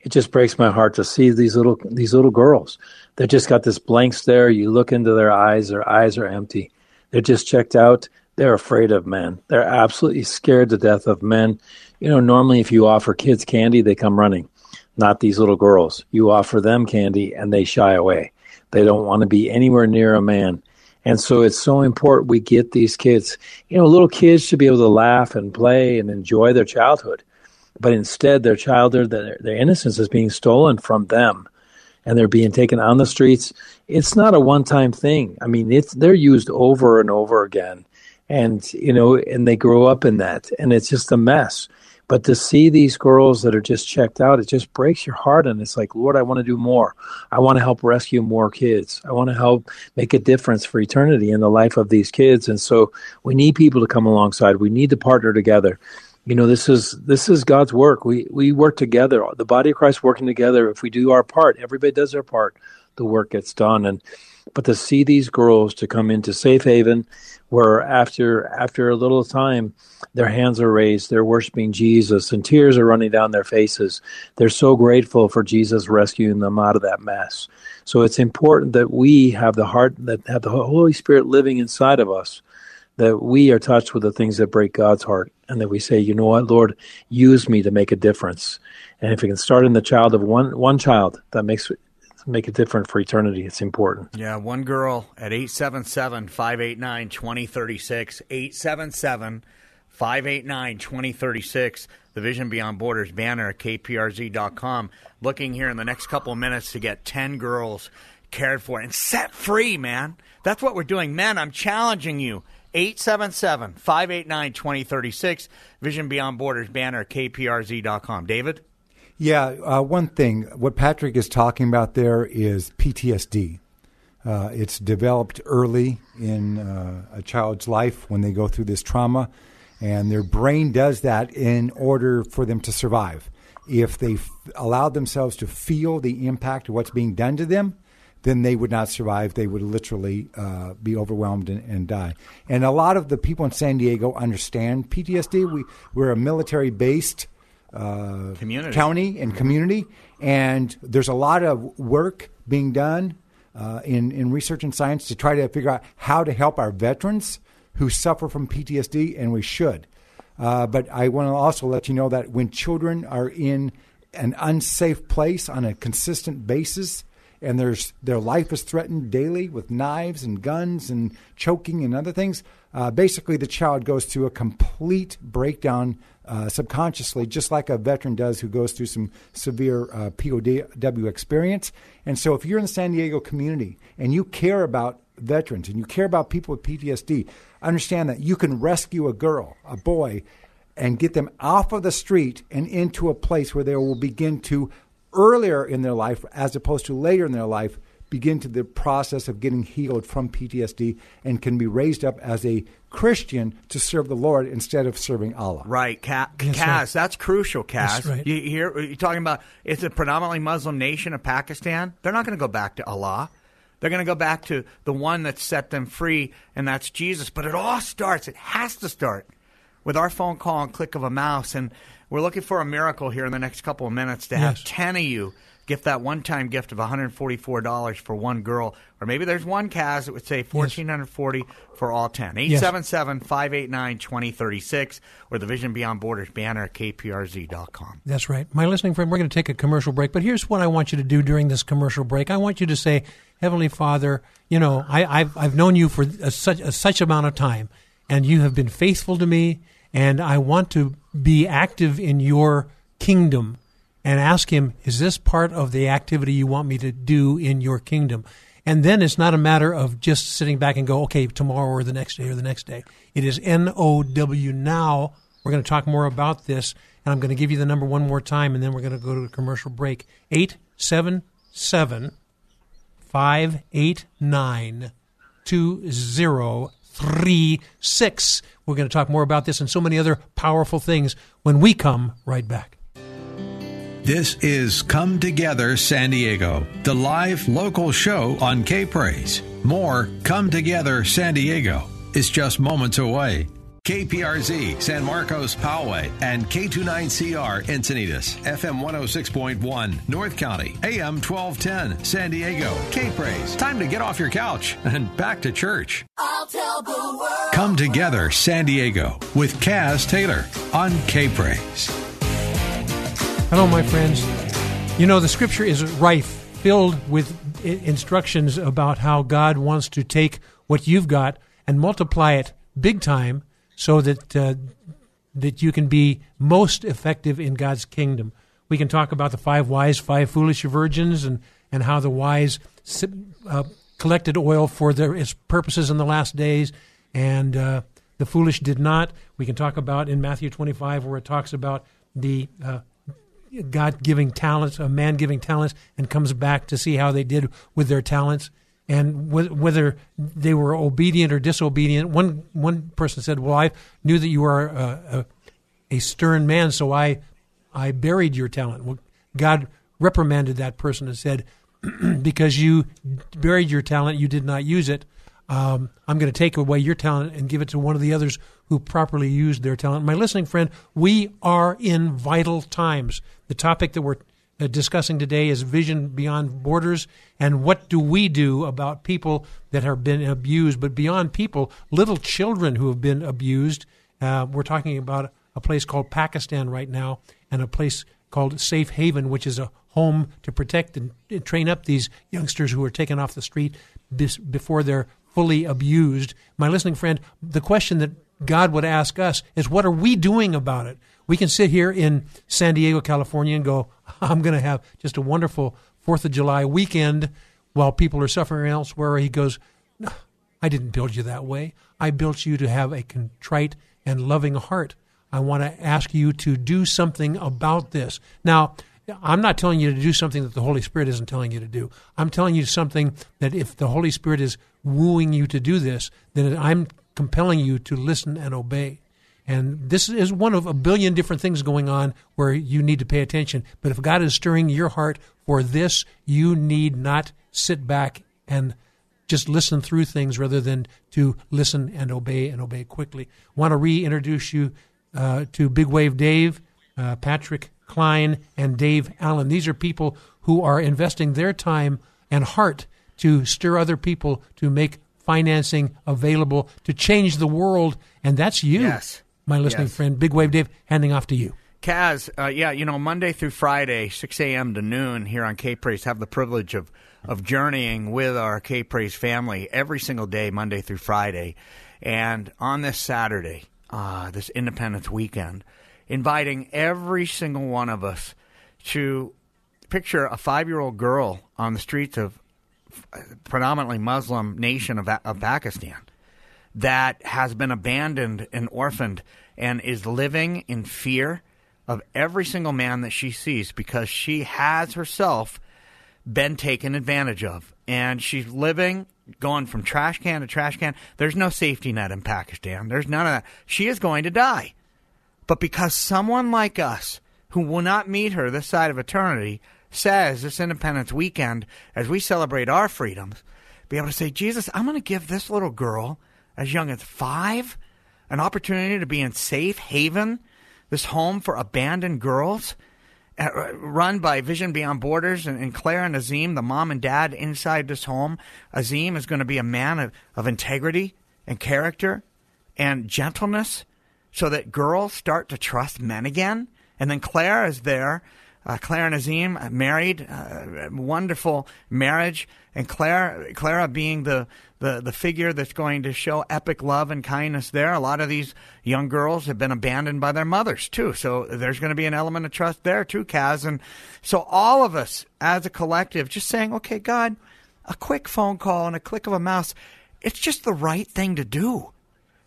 It just breaks my heart to see these little these little girls. They just got this blank stare. You look into their eyes; their eyes are empty. They're just checked out. They're afraid of men. They're absolutely scared to death of men. You know, normally if you offer kids candy, they come running. Not these little girls. You offer them candy, and they shy away. They don't want to be anywhere near a man. And so it's so important we get these kids. You know, little kids should be able to laugh and play and enjoy their childhood but instead their childhood, their, their innocence is being stolen from them and they're being taken on the streets. It's not a one time thing. I mean, it's they're used over and over again. And, you know, and they grow up in that and it's just a mess. But to see these girls that are just checked out, it just breaks your heart. And it's like, Lord, I want to do more. I want to help rescue more kids. I want to help make a difference for eternity in the life of these kids. And so we need people to come alongside. We need to partner together you know this is this is god's work. We we work together. The body of christ working together. If we do our part everybody does their part the work gets done. And but to see these girls to come into safe haven where after after a little time their hands are raised they're worshiping jesus and tears are running down their faces. They're so grateful for jesus rescuing them out of that mess. So it's important that we have the heart that have the holy spirit living inside of us that we are touched with the things that break God's heart, and that we say, you know what, Lord, use me to make a difference. And if we can start in the child of one one child, that makes make a difference for eternity. It's important. Yeah, one girl at 877-589-2036, 877-589-2036, the Vision Beyond Borders banner at kprz.com. Looking here in the next couple of minutes to get 10 girls cared for and set free, man. That's what we're doing. Men, I'm challenging you 877 589 2036. Vision Beyond Borders banner, kprz.com. David? Yeah, uh, one thing. What Patrick is talking about there is PTSD. Uh, it's developed early in uh, a child's life when they go through this trauma, and their brain does that in order for them to survive. If they f- allow themselves to feel the impact of what's being done to them, then they would not survive. They would literally uh, be overwhelmed and, and, die. And a lot of the people in San Diego understand PTSD. We, we're a military based uh, community. county and community, and there's a lot of work being done uh, in, in research and science to try to figure out how to help our veterans who suffer from PTSD, and we should. Uh, but I want to also let you know that when children are in an unsafe place on a consistent basis, and there's their life is threatened daily with knives and guns and choking and other things. Uh, basically, the child goes through a complete breakdown uh, subconsciously, just like a veteran does who goes through some severe uh, POW experience. And so, if you're in the San Diego community and you care about veterans and you care about people with PTSD, understand that you can rescue a girl, a boy, and get them off of the street and into a place where they will begin to earlier in their life as opposed to later in their life begin to the process of getting healed from PTSD and can be raised up as a Christian to serve the Lord instead of serving Allah. Right, Ca- Kaz, right. that's crucial, Kaz. That's right. You hear you're talking about it's a predominantly Muslim nation of Pakistan. They're not going to go back to Allah. They're going to go back to the one that set them free, and that's Jesus. But it all starts. It has to start with our phone call and click of a mouse. And we're looking for a miracle here in the next couple of minutes to have yes. 10 of you gift that one time gift of $144 for one girl. Or maybe there's one Kaz that would say 1440 yes. for all 10. 877 589 2036 or the Vision Beyond Borders banner at kprz.com. That's right. My listening friend, we're going to take a commercial break, but here's what I want you to do during this commercial break. I want you to say, Heavenly Father, you know, I, have I've known you for a, such a, such amount of time, and you have been faithful to me, and I want to be active in your kingdom and ask him, is this part of the activity you want me to do in your kingdom? And then it's not a matter of just sitting back and go, okay, tomorrow or the next day or the next day. It is N O W now. We're going to talk more about this, and I'm going to give you the number one more time, and then we're going to go to a commercial break. 877 589 2036. We're going to talk more about this and so many other powerful things when we come right back. This is Come Together San Diego, the live local show on K Praise. More Come Together San Diego is just moments away. KPRZ San Marcos Poway and K29CR Encinitas FM 106.1 North County AM 1210 San Diego K Praise. Time to get off your couch and back to church. Come Together San Diego with Kaz Taylor on K Praise. Hello, my friends. You know, the scripture is rife, filled with instructions about how God wants to take what you've got and multiply it big time so that uh, that you can be most effective in God's kingdom. We can talk about the five wise, five foolish virgins, and and how the wise uh, collected oil for their its purposes in the last days, and uh, the foolish did not. We can talk about in Matthew twenty five where it talks about the uh, God giving talents, a man giving talents, and comes back to see how they did with their talents and whether they were obedient or disobedient. One one person said, "Well, I knew that you were a, a, a stern man, so I I buried your talent." Well, God reprimanded that person and said, "Because you buried your talent, you did not use it um, I'm going to take away your talent and give it to one of the others who properly used their talent. My listening friend, we are in vital times. The topic that we're uh, discussing today is vision beyond borders and what do we do about people that have been abused but beyond people little children who have been abused uh, we're talking about a place called pakistan right now and a place called safe haven which is a home to protect and, and train up these youngsters who are taken off the street before they're fully abused. My listening friend, the question that God would ask us is what are we doing about it? We can sit here in San Diego, California and go, I'm going to have just a wonderful 4th of July weekend while people are suffering elsewhere. He goes, no, I didn't build you that way. I built you to have a contrite and loving heart. I want to ask you to do something about this. Now, I'm not telling you to do something that the Holy Spirit isn't telling you to do. I'm telling you something that if the Holy Spirit is wooing you to do this, then I'm compelling you to listen and obey. And this is one of a billion different things going on where you need to pay attention. But if God is stirring your heart for this, you need not sit back and just listen through things rather than to listen and obey and obey quickly. Want to reintroduce you uh, to Big Wave Dave, uh, Patrick Klein, and Dave Allen. These are people who are investing their time and heart to stir other people to make financing available to change the world. And that's you, yes. My listening yes. friend. Big Wave Dave, handing off to you. Kaz, uh, yeah, you know, Monday through Friday, 6 a.m. to noon here on K Praise, have the privilege of, of journeying with our K Praise family every single day, Monday through Friday. And on this Saturday, uh, this Independence weekend, inviting every single one of us to picture a five year old girl on the streets of predominantly Muslim nation of, of Pakistan that has been abandoned and orphaned and is living in fear of every single man that she sees because she has herself been taken advantage of. And she's living, going from trash can to trash can. There's no safety net in Pakistan. There's none of that. She is going to die. But because someone like us, who will not meet her this side of eternity, says this Independence weekend, as we celebrate our freedoms, be able to say, Jesus, I'm going to give this little girl, as young as five, an opportunity to be in safe haven, this home for abandoned girls, uh, run by Vision Beyond Borders and, and, Claire and Azim, the mom and dad inside this home. Azim is going to be a man of, of integrity and character and gentleness so that girls start to trust men again. And then Claire is there uh, Claire and Azim uh, married, uh, wonderful marriage, and Claire, Clara being the, the the figure that's going to show epic love and kindness there. A lot of these young girls have been abandoned by their mothers too, so there's going to be an element of trust there too, Kaz. And so all of us as a collective, just saying, okay, God, a quick phone call and a click of a mouse, it's just the right thing to do.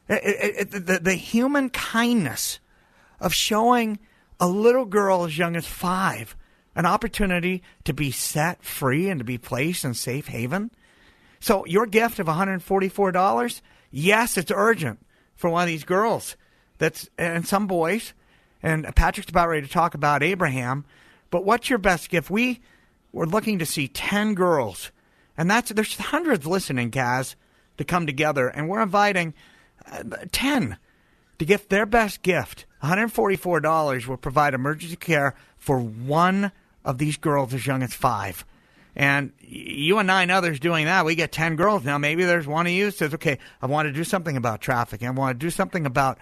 It, it, it, the, the human kindness of showing a little girl as young as five an opportunity to be set free and to be placed in safe haven. So your gift of $144, yes, it's urgent for one of these girls. That's and some boys. And Patrick's about ready to talk about Abraham. But what's your best gift? We we're looking to see 10 girls. And that's there's hundreds listening, Kaz, to come together and we're inviting uh, 10 to gift their best gift $144 will provide emergency care for one of these girls as young as five. And you and nine others doing that, we get 10 girls now. Maybe there's one of you says, okay, I want to do something about trafficking. I want to do something about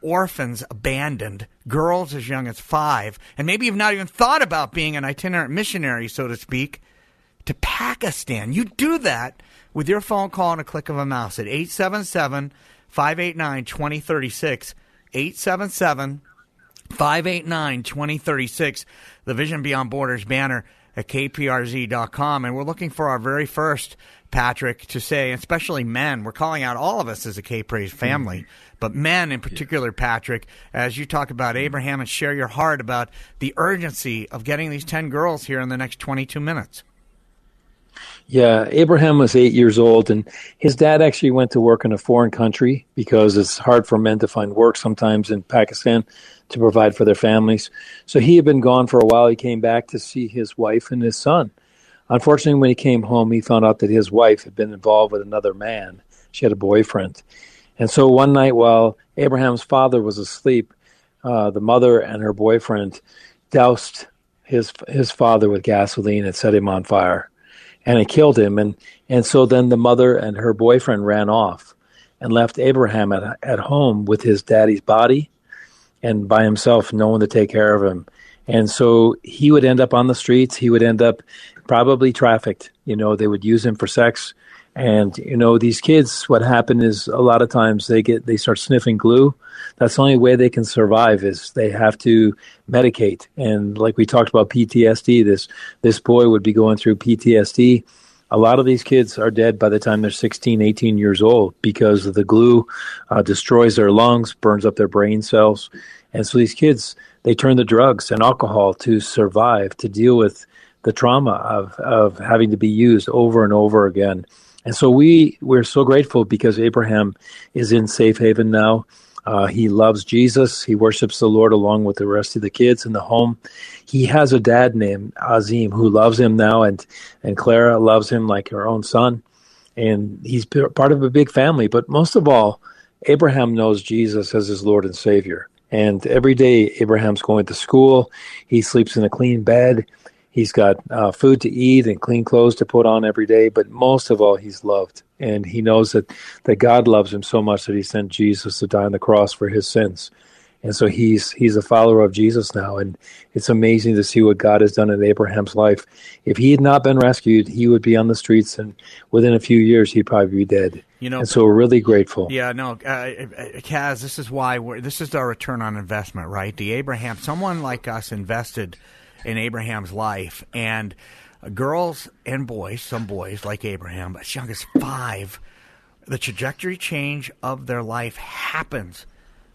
orphans abandoned, girls as young as five. And maybe you've not even thought about being an itinerant missionary, so to speak, to Pakistan. You do that with your phone call and a click of a mouse at 877 589 2036. 877 589 2036, the Vision Beyond Borders banner at kprz.com. And we're looking for our very first, Patrick, to say, especially men, we're calling out all of us as a K Praise family, but men in particular, Patrick, as you talk about Abraham and share your heart about the urgency of getting these 10 girls here in the next 22 minutes. Yeah, Abraham was eight years old, and his dad actually went to work in a foreign country because it's hard for men to find work sometimes in Pakistan to provide for their families. So he had been gone for a while. He came back to see his wife and his son. Unfortunately, when he came home, he found out that his wife had been involved with another man. She had a boyfriend. And so one night, while Abraham's father was asleep, uh, the mother and her boyfriend doused his his father with gasoline and set him on fire and it killed him. And and so then the mother and her boyfriend ran off and left Abraham at at home with his daddy's body and by himself, no one to take care of him. And so he would end up on the streets. He would end up probably trafficked. You know, they would use him for sex. And you know, these kids, what happened is a lot of times they get they start sniffing glue. That's the only way they can survive is they have to medicate. And like we talked about PTSD, this this boy would be going through PTSD. A lot of these kids are dead by the time they're 16, 18 years old because the glue uh, destroys their lungs, burns up their brain cells. And so these kids, they turn to drugs and alcohol to survive, to deal with the trauma of, of having to be used over and over again. And so we we're so grateful because Abraham is in safe haven now. Uh, he loves Jesus. He worships the Lord along with the rest of the kids in the home. He has a dad named Azim who loves him now, and and Clara loves him like her own son. And he's part of a big family. But most of all, Abraham knows Jesus as his Lord and Savior. And every day, Abraham's going to school. He sleeps in a clean bed. He's got uh, food to eat and clean clothes to put on every day, but most of all, he's loved. And he knows that, that God loves him so much that he sent Jesus to die on the cross for his sins. And so he's he's a follower of Jesus now, and it's amazing to see what God has done in Abraham's life. If he had not been rescued, he would be on the streets, and within a few years, he'd probably be dead. You know, and so we're really grateful. Yeah, no, uh, Kaz, this is why we're, this is our return on investment, right? The Abraham, someone like us invested in Abraham's life. And girls and boys, some boys like Abraham, as young as five, the trajectory change of their life happens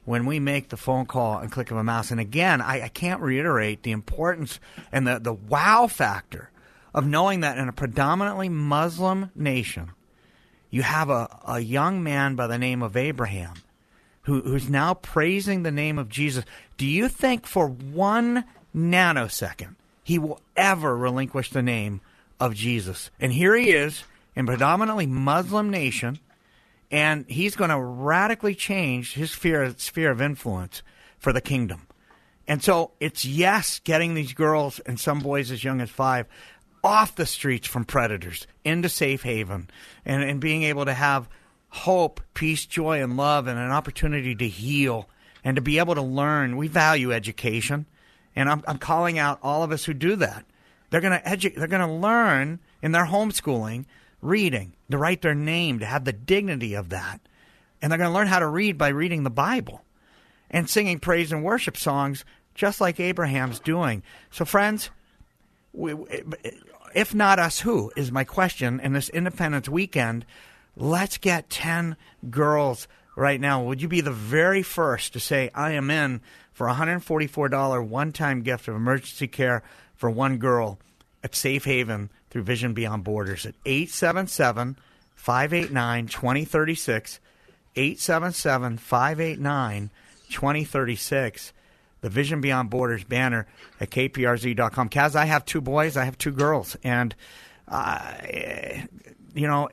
when we make the phone call and click of a mouse. And again, I, I can't reiterate the importance and the, the wow factor of knowing that in a predominantly Muslim nation, you have a, a young man by the name of Abraham who, who's now praising the name of Jesus. Do you think for one nanosecond he will ever relinquish the name of Jesus. And here he is in predominantly Muslim nation, and he's going to radically change his sphere, sphere of influence for the kingdom. And so it's yes, getting these girls and some boys as young as five off the streets from predators into safe haven and, and being able to have hope, peace, joy, and love and an opportunity to heal and to be able to learn. We value education And I'm, I'm calling out all of us who do that. They're going to edu- They're going to learn in their homeschooling reading, to write their name, to have the dignity of that. And they're going to learn how to read by reading the Bible and singing praise and worship songs just like Abraham's doing. So, friends, we, if not us, who is my question in this Independence weekend? Let's get 10 girls right now. Would you be the very first to say, I am in for a $144 one time gift of emergency care for one girl at Safe Haven through Vision Beyond Borders at 877 589 2036. 877 589 2036 the Vision Beyond Borders banner at kprz.com. Kaz, I have two boys, I have two girls, and uh, you know,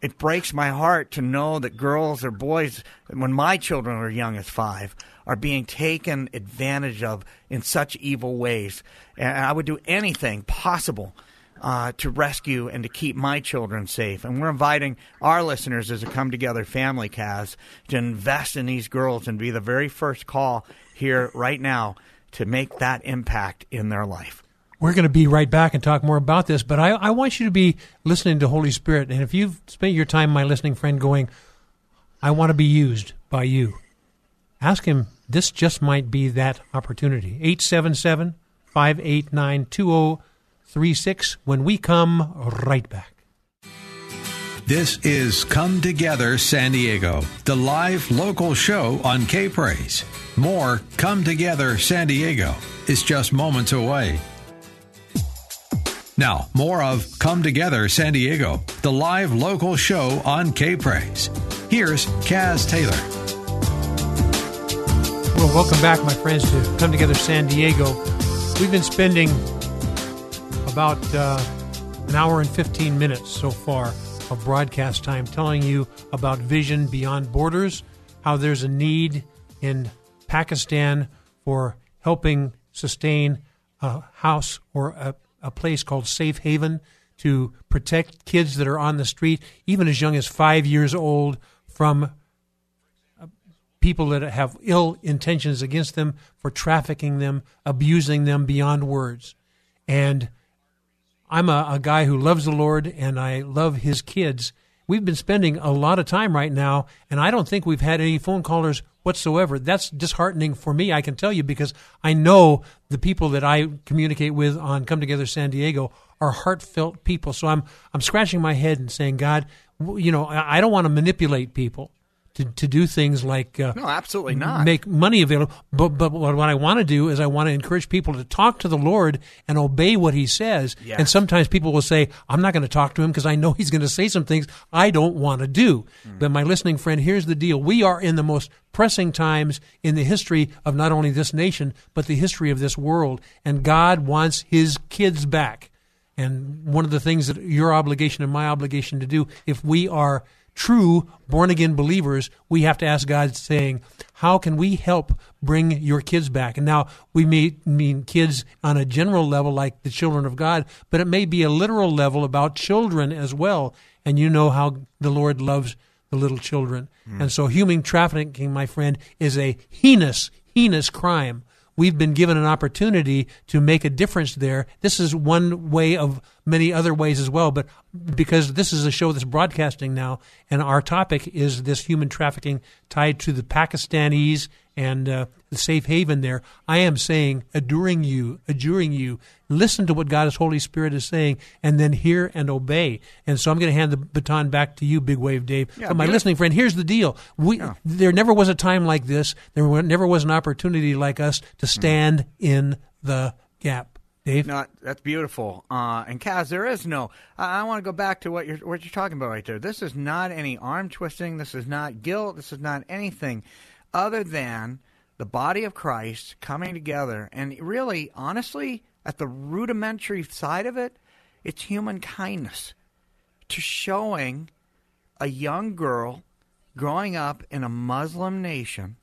it, breaks my heart to know that girls or boys, when my children were young as five, are being taken advantage of in such evil ways. And I would do anything possible uh, to rescue and to keep my children safe. And we're inviting our listeners as a come together family, Kaz, to invest in these girls and be the very first call here right now to make that impact in their life. We're going to be right back and talk more about this, but I, I want you to be listening to Holy Spirit. And if you've spent your time, my listening friend, going, I want to be used by you, ask Him, this just might be that opportunity. 877 589 2036 when we come right back. This is Come Together San Diego, the live local show on K Praise. More Come Together San Diego is just moments away. Now, more of Come Together San Diego, the live local show on K Praise. Here's Kaz Taylor. Well, welcome back, my friends, to Come Together San Diego. We've been spending about uh, an hour and 15 minutes so far of broadcast time telling you about Vision Beyond Borders, how there's a need in Pakistan for helping sustain a house or a, a place called Safe Haven to protect kids that are on the street, even as young as five years old, from people that have ill intentions against them for trafficking them, abusing them beyond words. And I'm a, a guy who loves the Lord and I love his kids. We've been spending a lot of time right now, and I don't think we've had any phone callers whatsoever. That's disheartening for me, I can tell you, because I know the people that I communicate with on Come Together San Diego are heartfelt people. So I'm I'm scratching my head and saying, God, you know, I don't want to manipulate people to, to do things like uh, no, absolutely not make money available. But but what I want to do is I want to encourage people to talk to the Lord and obey what He says. Yes. And sometimes people will say, "I'm not going to talk to Him because I know He's going to say some things I don't want to do." Mm. But my listening friend, here's the deal: we are in the most pressing times in the history of not only this nation but the history of this world, and God wants His kids back. And one of the things that your obligation and my obligation to do, if we are true born again believers, we have to ask God, saying, How can we help bring your kids back? And now we may mean kids on a general level, like the children of God, but it may be a literal level about children as well. And you know how the Lord loves the little children. Mm. And so human trafficking, my friend, is a heinous, heinous crime we've been given an opportunity to make a difference there. This is one way of many other ways as well, but because this is a show that's broadcasting now, and our topic is this human trafficking tied to the Pakistanis and uh, the safe haven there, I am saying, adjuring you, adjuring you, listen to what God's Holy Spirit is saying, and then hear and obey. And so I'm going to hand the baton back to you, Big Wave Dave. Yeah, but my listening friend, here's the deal: we yeah. there never was a time like this. There never was an opportunity like us to stand mm. in the gap. Dave? That's beautiful. Uh, and Kaz, there is no. I, I want to go back to what you're what you're talking about right there. This is not any arm twisting. This is not guilt. This is not anything other than the body of Christ coming together. And really, honestly, at the rudimentary side of it, it's human kindness to showing a young girl growing up in a Muslim nation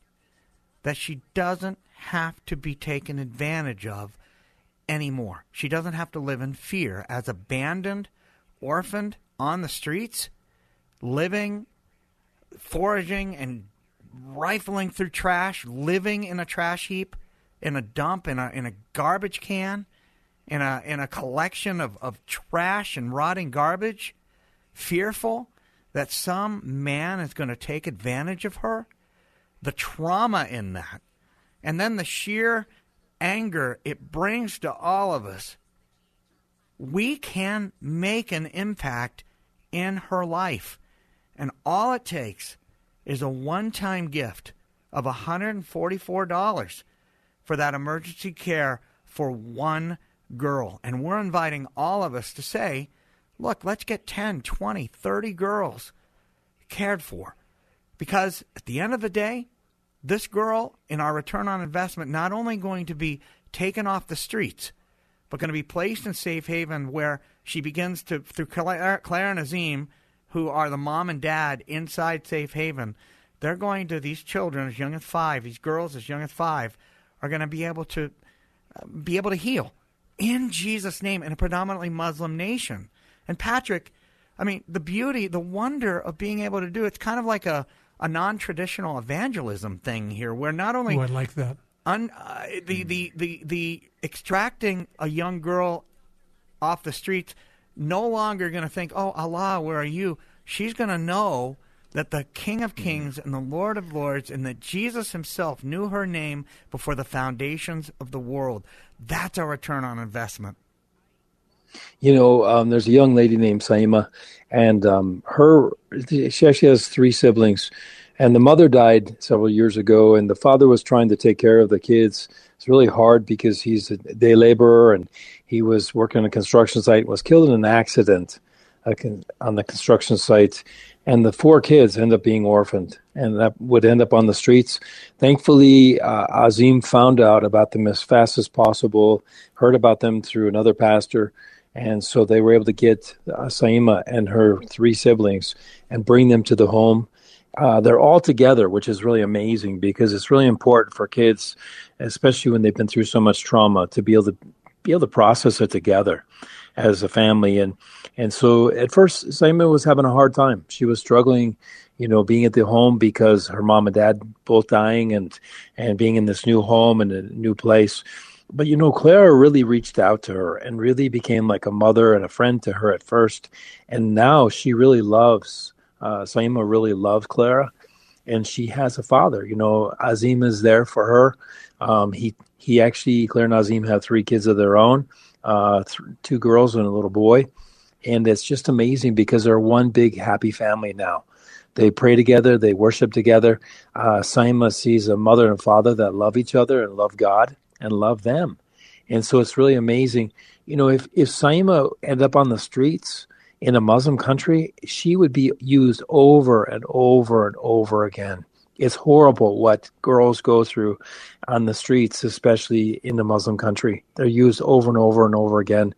that she doesn't have to be taken advantage of anymore. She doesn't have to live in fear. As abandoned, orphaned on the streets, living, foraging, and rifling through trash, living in a trash heap, in a dump in a in a garbage can in a in a collection of, of trash and rotting garbage, fearful that some man is going to take advantage of her, the trauma in that, and then the sheer anger it brings to all of us, we can make an impact in her life. And all it takes is a one time gift of $144 for that emergency care for one girl. And we're inviting all of us to say, look, let's get 10, 20, 30 girls cared for. Because at the end of the day, this girl, in our return on investment, not only going to be taken off the streets, but going to be placed in safe haven where she begins to, through Claire, Claire and Azim, who are the mom and dad inside safe haven, they're going to, these children as young as five, these girls as young as five, are going to be able to uh, be able to heal in Jesus' name in a predominantly Muslim nation. And Patrick, I mean, the beauty, the wonder of being able to do it's kind of like a, a non traditional evangelism thing here, where not only. Oh, I like that. Un, uh, the, the, the, the extracting a young girl off the streets, no longer going to think, oh, Allah, where are you? She's going to know that the King of Kings and the Lord of Lords and that Jesus himself knew her name before the foundations of the world. That's our return on investment. You know, um, there's a young lady named Saima, and um, her she actually has three siblings, and the mother died several years ago, and the father was trying to take care of the kids. It's really hard because he's a day laborer, and he was working on a construction site, was killed in an accident uh, on the construction site, and the four kids end up being orphaned and that would end up on the streets. Thankfully, uh, Azim found out about them as fast as possible, heard about them through another pastor, and so they were able to get uh, Saima and her three siblings and bring them to the home. Uh, they're all together, which is really amazing because it's really important for kids, especially when they've been through so much trauma, to be able to be able to process it together as a family. And and so at first, Saima was having a hard time. She was struggling, you know, being at the home because her mom and dad both dying, and and being in this new home and a new place. But you know, Clara really reached out to her and really became like a mother and a friend to her at first, and now she really loves. Uh, Saima really loves Clara, and she has a father. You know, Azim is there for her. Um, he he actually, Clara and Azim have three kids of their own, uh, th- two girls and a little boy and it's just amazing because they're one big happy family now. They pray together, they worship together. Uh, Saima sees a mother and father that love each other and love God and love them, and so it's really amazing. You know, if if Saima ended up on the streets in a Muslim country, she would be used over and over and over again. It's horrible what girls go through on the streets, especially in a Muslim country. They're used over and over and over again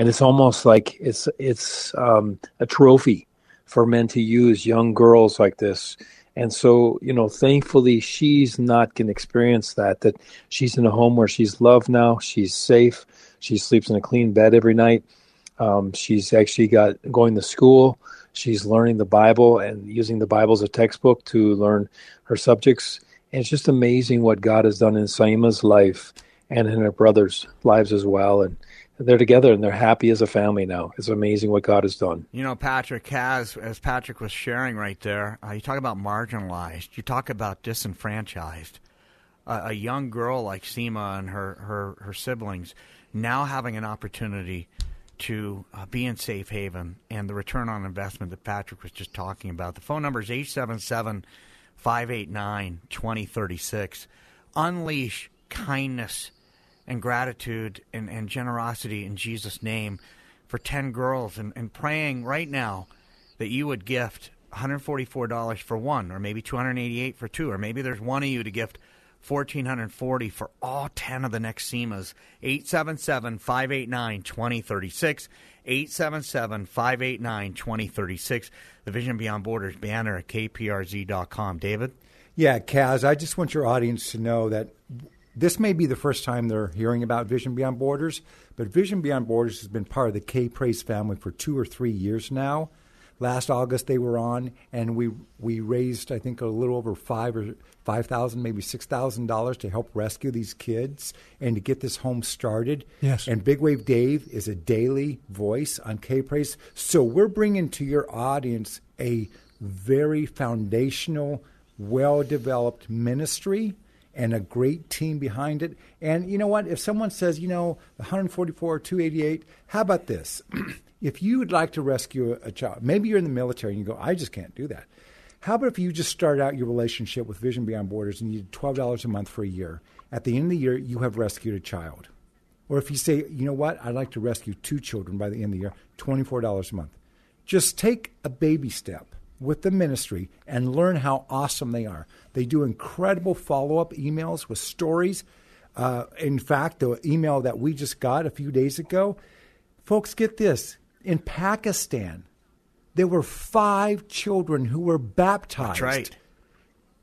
and it's almost like it's it's um, a trophy for men to use young girls like this. And so, you know, thankfully, she's not going to experience that. That she's in a home where she's loved now, she's safe, she sleeps in a clean bed every night. Um, she's actually got going to school. She's learning the Bible and using the Bible as a textbook to learn her subjects. And it's just amazing what God has done in Saima's life and in her brothers' lives as well. And they're together and they're happy as a family now. It's amazing what God has done. You know, Patrick has, as Patrick was sharing right there, uh, you talk about marginalized, you talk about disenfranchised. Uh, a young girl like Seema and her, her, her siblings now having an opportunity to uh, be in safe haven and the return on investment that Patrick was just talking about. The phone number is 877 589 2036. Unleash kindness and gratitude and, and generosity in Jesus' name for 10 girls and, and praying right now that you would gift $144 for one, or maybe 288 for two, or maybe there's one of you to gift 1440 for all 10 of the next SEMAs. 877 589 2036. 877 589 2036. The Vision Beyond Borders banner at kprz.com. David? Yeah, Kaz, I just want your audience to know that this may be the first time they're hearing about Vision Beyond Borders, but Vision Beyond Borders has been part of the K Praise family for two or three years now. last August they were on, and we we raised I think a little over five or five thousand, maybe six thousand dollars to help rescue these kids and to get this home started. Yes. And Big Wave Dave is a daily voice on K Praise, so we're bringing to your audience a very foundational, well developed ministry and a great team behind it. And you know what? If someone says, you know, 144 288, how about this? if you would like to rescue a, child, maybe you're in the military and you go, I just can't do that. How about if you just start out your relationship with Vision Beyond Borders and you did $12 a month for a year? At the end of the year, you have rescued a child. Or if you say, you know what, I'd like to rescue two children by the end of the year, $24 a month. Just take a baby step with the ministry and learn how awesome they are. They do incredible follow up emails with stories. Uh, in fact, the email that we just got a few days ago, folks, get this. In Pakistan, there were five children who were baptized. That's right.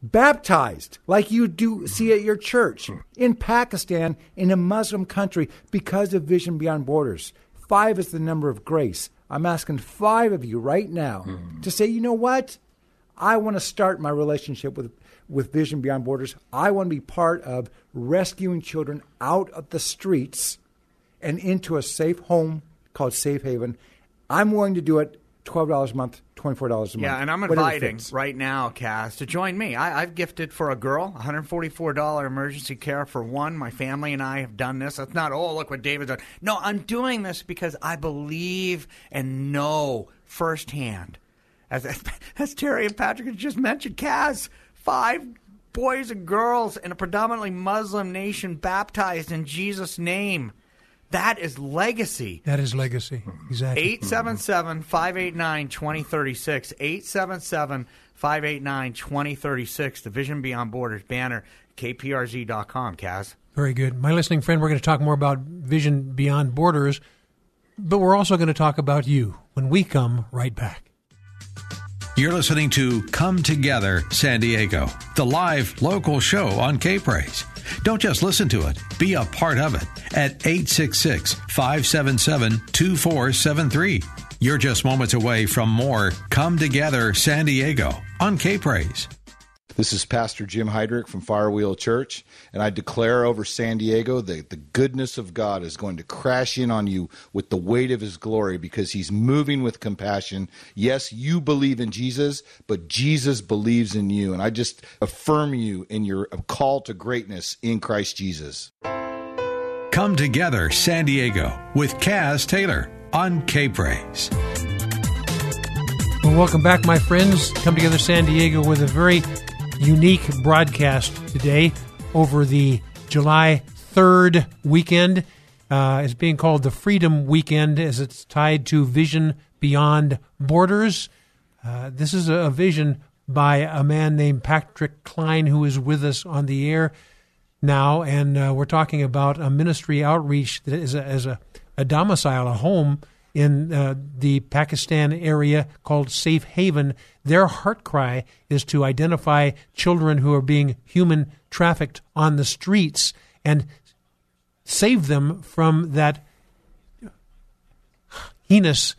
Baptized, like you do see at your church in Pakistan, in a Muslim country, because of Vision Beyond Borders. Five is the number of grace. I'm asking five of you right now mm. to say, you know what? I want to start my relationship with, with Vision Beyond Borders. I want to be part of rescuing children out of the streets and into a safe home called Safe Haven. I'm willing to do it $12 a month, $24 a month. Yeah, and I'm inviting right now, Kaz, to join me. I, have gifted for a girl $144 emergency care for one. My family and I have done this. It's not, oh, look what David's done. No, I'm doing this because I believe and know firsthand. As, as Terry and Patrick had just mentioned, Kaz, five boys and girls in a predominantly Muslim nation baptized in Jesus' name. That is legacy. That is legacy. Exactly. 877 589 2036. 877 589 2036. The Vision Beyond Borders banner, kprz.com, Kaz. Very good. My listening friend, we're going to talk more about Vision Beyond Borders, but we're also going to talk about you when we come right back. You're listening to Come Together San Diego, the live local show on K Praise. Don't just listen to it, be a part of it at 866 577 2473. You're just moments away from more Come Together San Diego on K Praise. This is Pastor Jim Heidrich from Firewheel Church, and I declare over San Diego that the goodness of God is going to crash in on you with the weight of His glory because He's moving with compassion. Yes, you believe in Jesus, but Jesus believes in you, and I just affirm you in your call to greatness in Christ Jesus. Come together, San Diego, with Kaz Taylor on K Praise. Well, welcome back, my friends. Come together, San Diego, with a very unique broadcast today over the July 3rd weekend. Uh, it's being called the Freedom Weekend as it's tied to Vision Beyond Borders. Uh, this is a, vision by a man named Patrick Klein who is with us on the air now, and uh, we're talking about a ministry outreach that is a, as a, a domicile, a home in uh, the Pakistan area called Safe Haven. Their heart cry is to identify children who are being human trafficked on the streets and save them from that heinous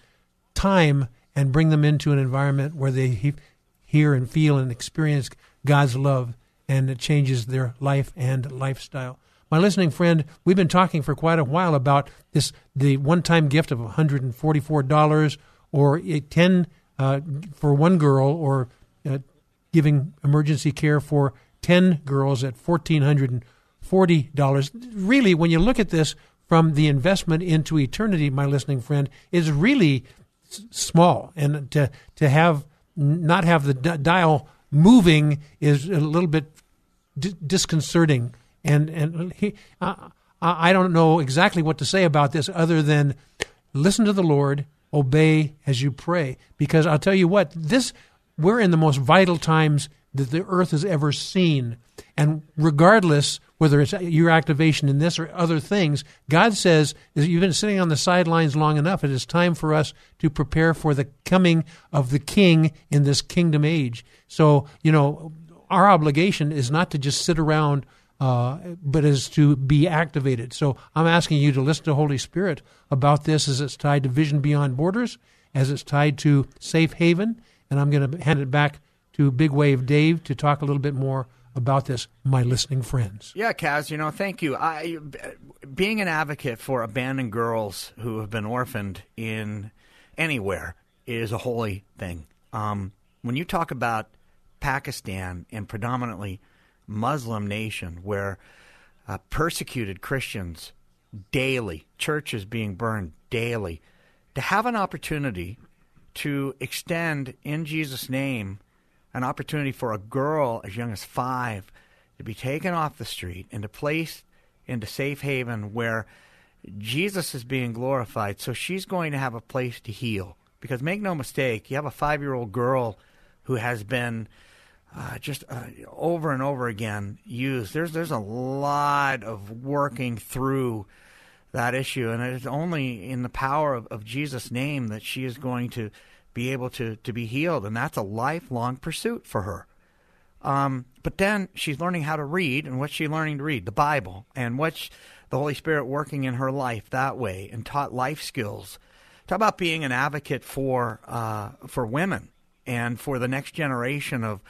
time and bring them into an environment where they he- hear and feel and experience God's love and it changes their life and lifestyle my listening friend, we've been talking for quite a while about this the one time gift of $144 or 10 uh, for one girl or uh, giving emergency care for 10 girls at $1,440. Really, when you look at this from the investment into eternity, my listening friend, is really s- small. And to, to have not have the d- dial moving is a little bit d- disconcerting and and he, I, I don't know exactly what to say about this other than listen to the Lord, obey as you pray. Because I'll tell you what, this we're in the most vital times that the earth has ever seen. And regardless whether it's your activation in this or other things, God says you've been sitting on the sidelines long enough. It is time for us to prepare for the coming of the King in this kingdom age. So, you know, our obligation is not to just sit around uh, but is to be activated. So I'm asking you to listen to Holy Spirit about this as it's tied to Vision Beyond Borders as it's tied to Safe Haven. And I'm going to hand it back to Big Wave Dave to talk a little bit more about this, my listening friends. Yeah, Kaz, you know, thank you. I, being an advocate for abandoned girls who have been orphaned in anywhere is a holy thing. Um, when you talk about Pakistan and predominantly Muslim nation where uh, persecuted Christians daily, churches being burned daily, to have an opportunity to extend in Jesus' name an opportunity for a girl as young as five to be taken off the street and to place into safe haven where Jesus is being glorified. So she's going to have a place to heal. Because make no mistake, you have a five year old girl who has been uh, just uh, over and over again used. There's there's a lot of working through that issue, and it's only in the power of, of Jesus' name that she is going to be able to to be healed, and that's a lifelong pursuit for her. Um, but then she's learning how to read, and what's she learning to read? The Bible, and what's the Holy Spirit working in her life that way, and taught life skills. Talk about being an advocate for uh, for women and for the next generation of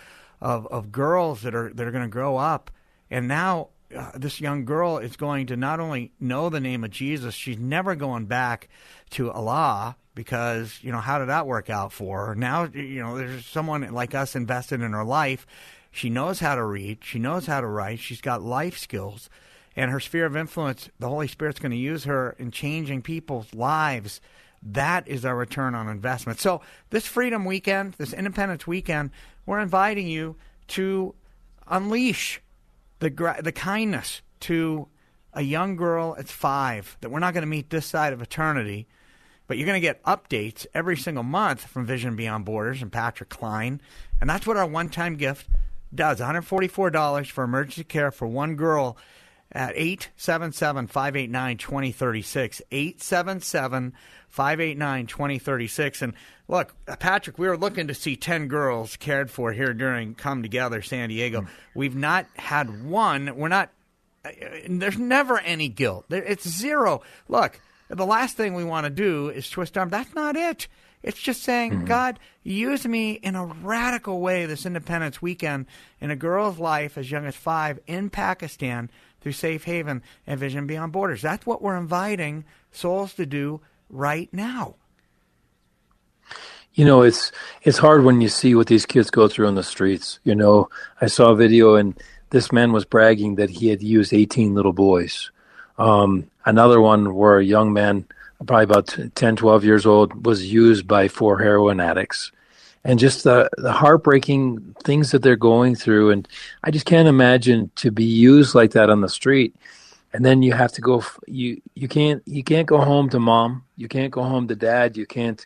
of, of girls that are that are going to grow up. And now uh, this young girl is going to not only know the name of Jesus, she's never going back to Allah because you know how did that work out for her? Now you know there's someone like us invested in her life. She knows how to read. She knows how to write. She's got life skills, and her sphere of influence. The Holy Spirit's going to use her in changing people's lives. That is our return on investment. So this Freedom Weekend, this Independence Weekend, we're inviting you to unleash the the kindness to a young girl at five that we're not going to meet this side of eternity, but you're going to get updates every single month from Vision Beyond Borders and Patrick Klein, and that's what our one-time gift does: $144 for emergency care for one girl at 877-589-2036 877-589-2036 and look patrick we were looking to see 10 girls cared for here during come together san diego. We've not had one. We're not uh, there's never any guilt. It's zero. Look the last thing we want to do is twist arm. That's not it. It's just saying, mm-hmm. God, use me in a radical way this Independence weekend in a girl's life as young as five in Pakistan through Safe Haven and Vision Beyond Borders. That's what we're inviting souls to do right now. You know, it's it's hard when you see what these kids go through on the streets. You know, I saw a video and this man was bragging that he had used 18 little boys. Um, another one where a young man, probably about 10, 12 years old, was used by four heroin addicts and just the, the heartbreaking things that they're going through. And I just can't imagine to be used like that on the street. And then you have to go. You you can't you can't go home to mom. You can't go home to dad. You can't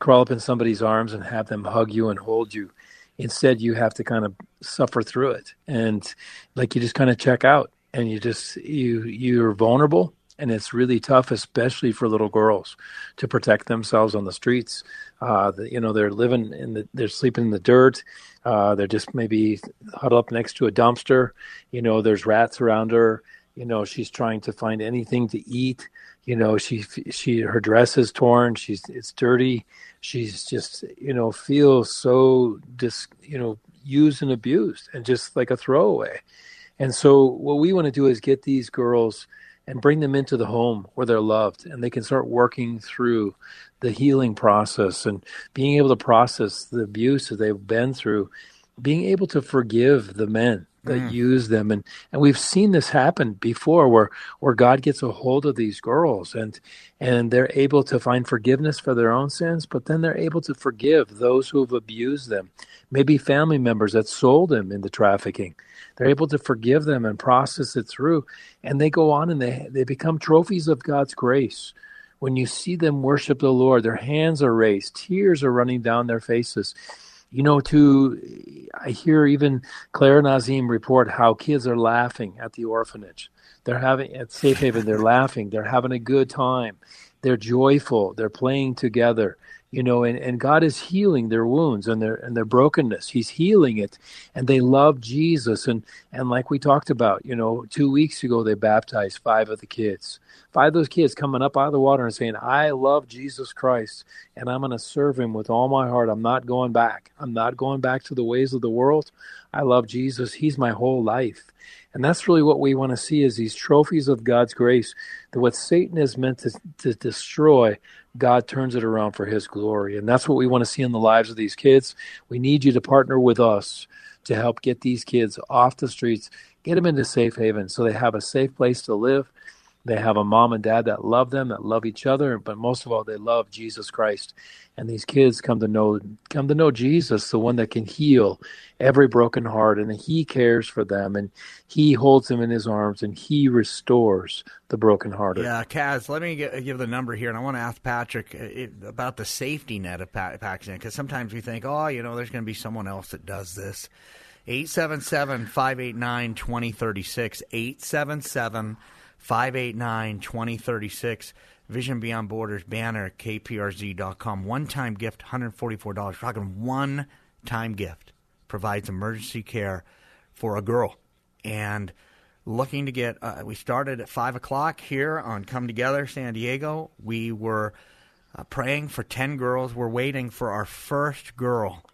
crawl up in somebody's arms and have them hug you and hold you. Instead, you have to kind of suffer through it, and like you just kind of check out, and you just you you're vulnerable, and it's really tough, especially for little girls, to protect themselves on the streets. Uh, the, you know, they're living in the, they're sleeping in the dirt. Uh, they're just maybe huddled up next to a dumpster. You know, there's rats around her. You know, she's trying to find anything to eat. You know, she she her dress is torn. She's it's dirty. She's just you know feels so dis you know used and abused and just like a throwaway. And so what we want to do is get these girls and bring them into the home where they're loved and they can start working through the healing process and being able to process the abuse that they've been through, being able to forgive the men that mm. use them and and we've seen this happen before where where God gets a hold of these girls and and they're able to find forgiveness for their own sins but then they're able to forgive those who have abused them maybe family members that sold them into trafficking they're able to forgive them and process it through and they go on and they they become trophies of God's grace when you see them worship the Lord, their hands are raised, tears are running down their faces. You know, to I hear even Claire and Nazim report how kids are laughing at the orphanage. They're having at Safe Haven, they're laughing, they're having a good time, they're joyful, they're playing together you know and, and god is healing their wounds and their and their brokenness he's healing it and they love jesus and and like we talked about you know two weeks ago they baptized five of the kids Five of those kids coming up out of the water and saying, I love Jesus Christ and I'm going to serve him with all my heart. I'm not going back. I'm not going back to the ways of the world. I love Jesus. He's my whole life. And that's really what we want to see is these trophies of God's grace that what Satan is meant to, to destroy, God turns it around for his glory. And that's what we want to see in the lives of these kids. We need you to partner with us to help get these kids off the streets, get them into safe haven so they have a safe place to live they have a mom and dad that love them, that love each other, but most of all, they love Jesus Christ. And these kids come to know come to know Jesus, the one that can heal every broken heart, and He cares for them, and He holds them in His arms, and He restores the brokenhearted. Yeah, Kaz, let me give the number here, and I want to ask Patrick uh, about the safety net of Pakistan, because sometimes we think, oh, you know, there's going to be someone else that does this. 877 589 2036. 877 589 2036. Vision Beyond Borders banner, kprz.com. One time gift, $144. We're talking one time gift. Provides emergency care for a girl. And looking to get, uh, we started at 5 o'clock here on Come Together San Diego. We were uh, praying for 10 girls. We're waiting for our first girl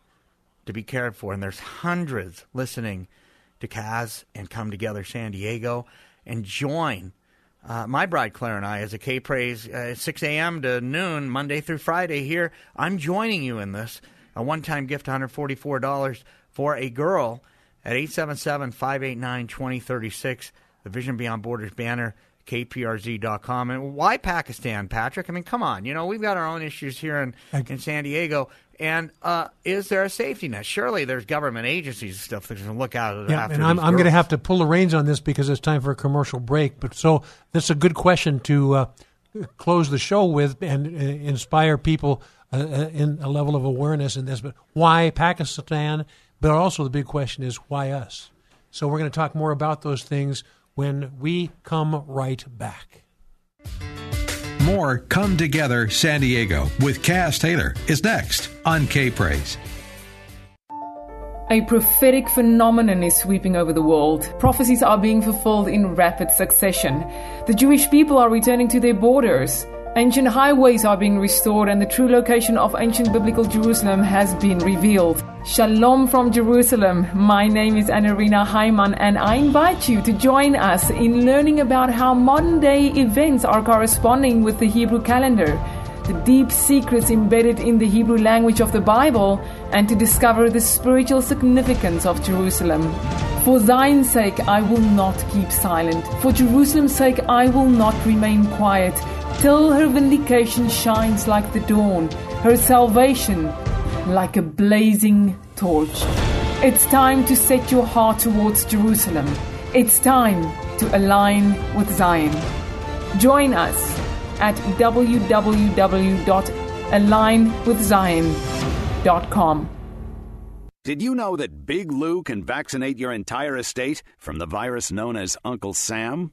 to be cared for. And there's hundreds listening to Kaz and Come Together San Diego and join uh, my bride Claire and I, as a K Praise, uh, 6 a.m. to noon, Monday through Friday here. I'm joining you in this. A one time gift, $144 for a girl at 877 589 2036. The Vision Beyond Borders banner, kprz.com. And why Pakistan, Patrick? I mean, come on. You know, we've got our own issues here in, in San Diego. And uh, is there a safety net? Surely there's government agencies and stuff that can look out yeah, and I'm, I'm going to have to pull the reins on this because it's time for a commercial break. But so this is a good question to uh, close the show with and uh, inspire people uh, uh, in a level of awareness in this. But why Pakistan? But also the big question is why us? So we're going to talk more about those things when we come right back. More Come Together San Diego with Kaz Taylor is next on K Praise. A prophetic phenomenon is sweeping over the world. Prophecies are being fulfilled in rapid succession. The Jewish people are returning to their borders. Ancient highways are being restored and the true location of ancient biblical Jerusalem has been revealed. Shalom from Jerusalem. My name is Anarina Hyman and I invite you to join us in learning about how modern day events are corresponding with the Hebrew calendar, the deep secrets embedded in the Hebrew language of the Bible, and to discover the spiritual significance of Jerusalem. For Zion's sake, I will not keep silent. For Jerusalem's sake, I will not remain quiet till her vindication shines like the dawn, her salvation like a blazing torch. It's time to set your heart towards Jerusalem. It's time to align with Zion. Join us at www.alignwithzion.com. Did you know that Big Lou can vaccinate your entire estate from the virus known as Uncle Sam?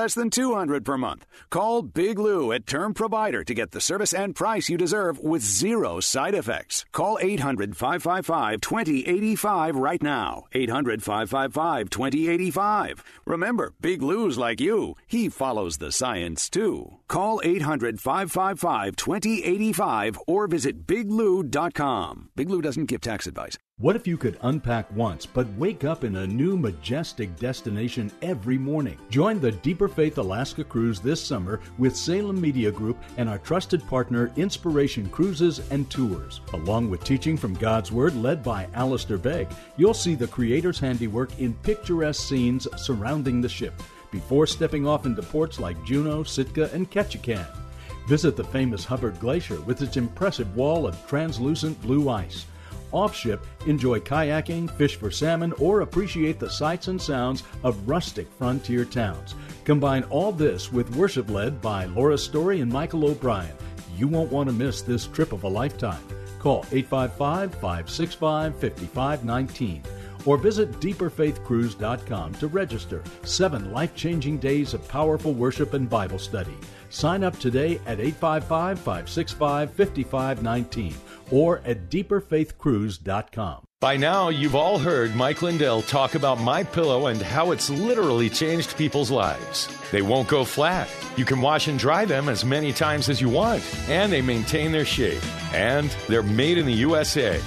less than 200 per month. Call Big Lou at Term Provider to get the service and price you deserve with zero side effects. Call 800 555 2085 right now. 800 555 2085. Remember, Big Lou's like you. He follows the science too. Call 800 555 2085 or visit biglou.com. Big Lou doesn't give tax advice. What if you could unpack once but wake up in a new majestic destination every morning? Join the Deeper Faith Alaska Cruise this summer with Salem Media Group and our trusted partner Inspiration Cruises and Tours. Along with teaching from God's Word led by Alistair Begg, you'll see the Creator's handiwork in picturesque scenes surrounding the ship before stepping off into ports like Juneau, Sitka, and Ketchikan. Visit the famous Hubbard Glacier with its impressive wall of translucent blue ice Off ship, enjoy kayaking, fish for salmon, or appreciate the sights and sounds of rustic frontier towns. Combine all this with worship led by Laura Story and Michael O'Brien. You won't want to miss this trip of a lifetime. Call 855 565 5519 or visit deeperfaithcruise.com to register. Seven life changing days of powerful worship and Bible study. Sign up today at 855 565 5519 or at deeperfaithcruise.com. By now, you've all heard Mike Lindell talk about My Pillow and how it's literally changed people's lives. They won't go flat. You can wash and dry them as many times as you want, and they maintain their shape. And they're made in the USA.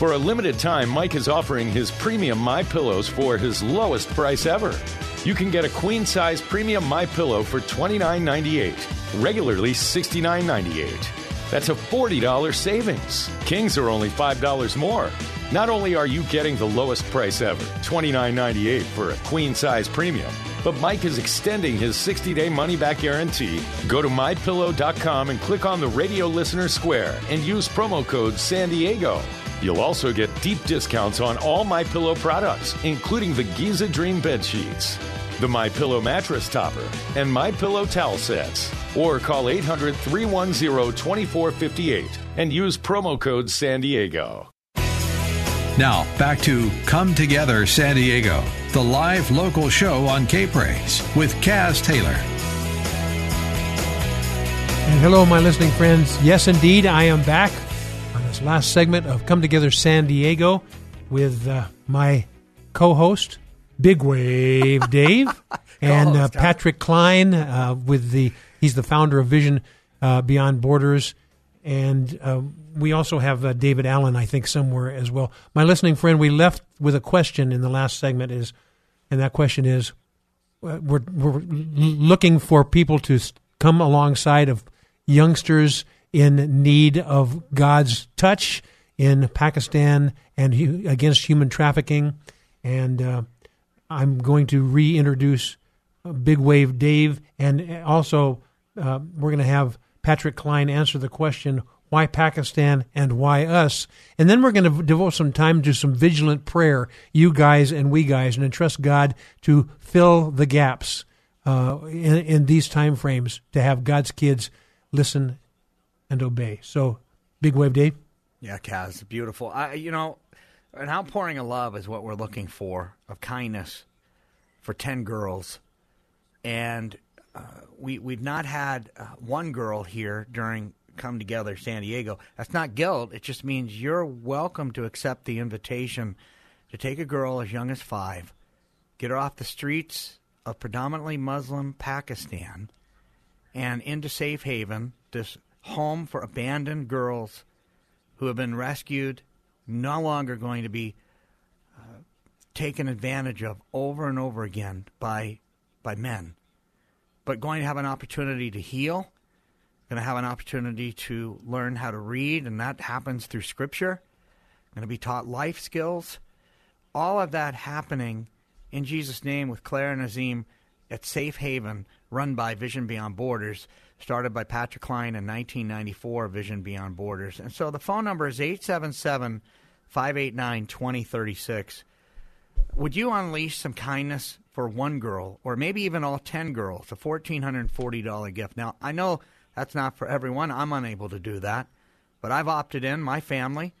For a limited time, Mike is offering his premium My Pillows for his lowest price ever. You can get a queen size premium My Pillow for $29.98, regularly $69.98. That's a $40 savings. Kings are only $5 more. Not only are you getting the lowest price ever, $29.98 for a queen size premium, but Mike is extending his 60 day money back guarantee. Go to mypillow.com and click on the radio listener square and use promo code San Diego. You'll also get deep discounts on all My Pillow products, including the Giza Dream bed sheets, the My Pillow mattress topper, and My Pillow towel sets. Or call 800-310-2458 and use promo code San Diego. Now, back to Come Together San Diego, the live local show on K Praise with Kaz Taylor. And hello, my listening friends. Yes, indeed, I am back on this last segment of Come Together San Diego with uh, my co host, Big Wave Dave, and uh, Patrick Klein, uh, with the he's the founder of Vision uh, Beyond Borders. And uh, we also have uh, David Allen, I think, somewhere as well. My listening friend, we left with a question in the last segment, is, and that question is, we're we're looking for people to come alongside of youngsters in need of God's touch in Pakistan and hu- against human trafficking. And uh, I'm going to reintroduce uh, Big Wave Dave, and also uh, we're going to have Patrick Klein answer the question why Pakistan and why us? And then we're going to devote some time to some vigilant prayer, you guys and we guys, and entrust God to fill the gaps uh, in, in these time frames to have God's kids listen and obey. So, Big Wave Dave? Yeah, Kaz, beautiful. I, you know, an outpouring of love is what we're looking for, of kindness for 10 girls. And uh, we, we've not had uh, one girl here during Come Together San Diego. That's not guilt. It just means you're welcome to accept the invitation to take a girl as young as five, get her off the streets of predominantly Muslim Pakistan, and into safe haven, this home for abandoned girls who have been rescued, no longer going to be uh, taken advantage of over and over again by by men, but going to have an opportunity to heal, going to have an opportunity to learn how to read, and that happens through Scripture. Going to be taught life skills. All of that happening in Jesus' name with Claire and Azim at Safe Haven, run by Vision Beyond Borders, started by Patrick Klein in 1994, Vision Beyond Borders. And so the phone number is 877 589 2036. Would you unleash some kindness for one girl, or maybe even all 10 girls, a $1,440 gift? Now, I know that's not for everyone. I'm unable to do that. But I've opted in, my family,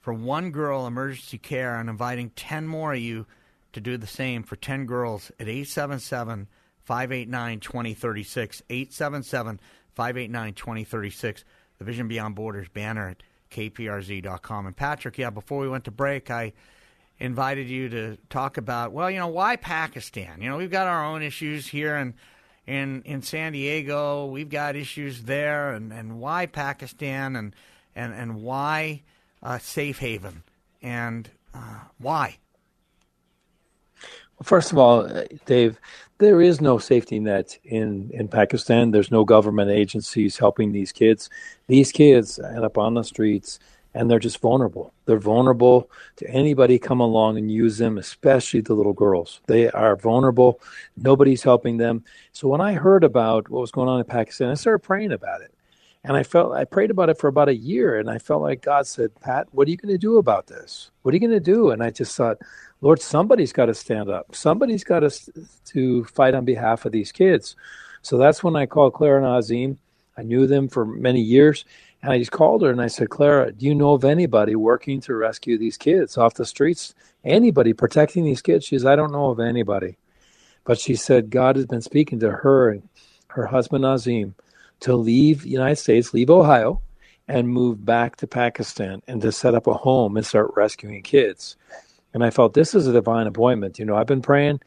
for one girl emergency care and inviting 10 more of you to do the same for 10 girls at 877 589 2036. 877 589 2036. The Vision Beyond Borders banner at kprz.com. And Patrick, yeah, before we went to break, I invited you to talk about, well, you know, why Pakistan? You know, we've got our own issues here in in, in San Diego. We've got issues there, and, and why Pakistan and and and why uh, safe haven and uh, why? First of all, Dave, there is no safety net in, in Pakistan. There's no government agencies helping these kids. These kids end up on the streets and they're just vulnerable. They're vulnerable to anybody come along and use them, especially the little girls. They are vulnerable. Nobody's helping them. So when I heard about what was going on in Pakistan, I started praying about it. And I felt I prayed about it for about a year, and I felt like God said, "Pat, what are you going to do about this? What are you going to do?" And I just thought, Lord, somebody's got to stand up. Somebody's got to to fight on behalf of these kids. So that's when I called Clara and Azim. I knew them for many years, and I just called her and I said, Clara, do you know of anybody working to rescue these kids off the streets? Anybody protecting these kids? She says, I don't know of anybody. But she said God has been speaking to her and her husband Azim to leave the United States, leave Ohio, and move back to Pakistan and to set up a home and start rescuing kids. And I felt this is a divine appointment. You know, I've been praying.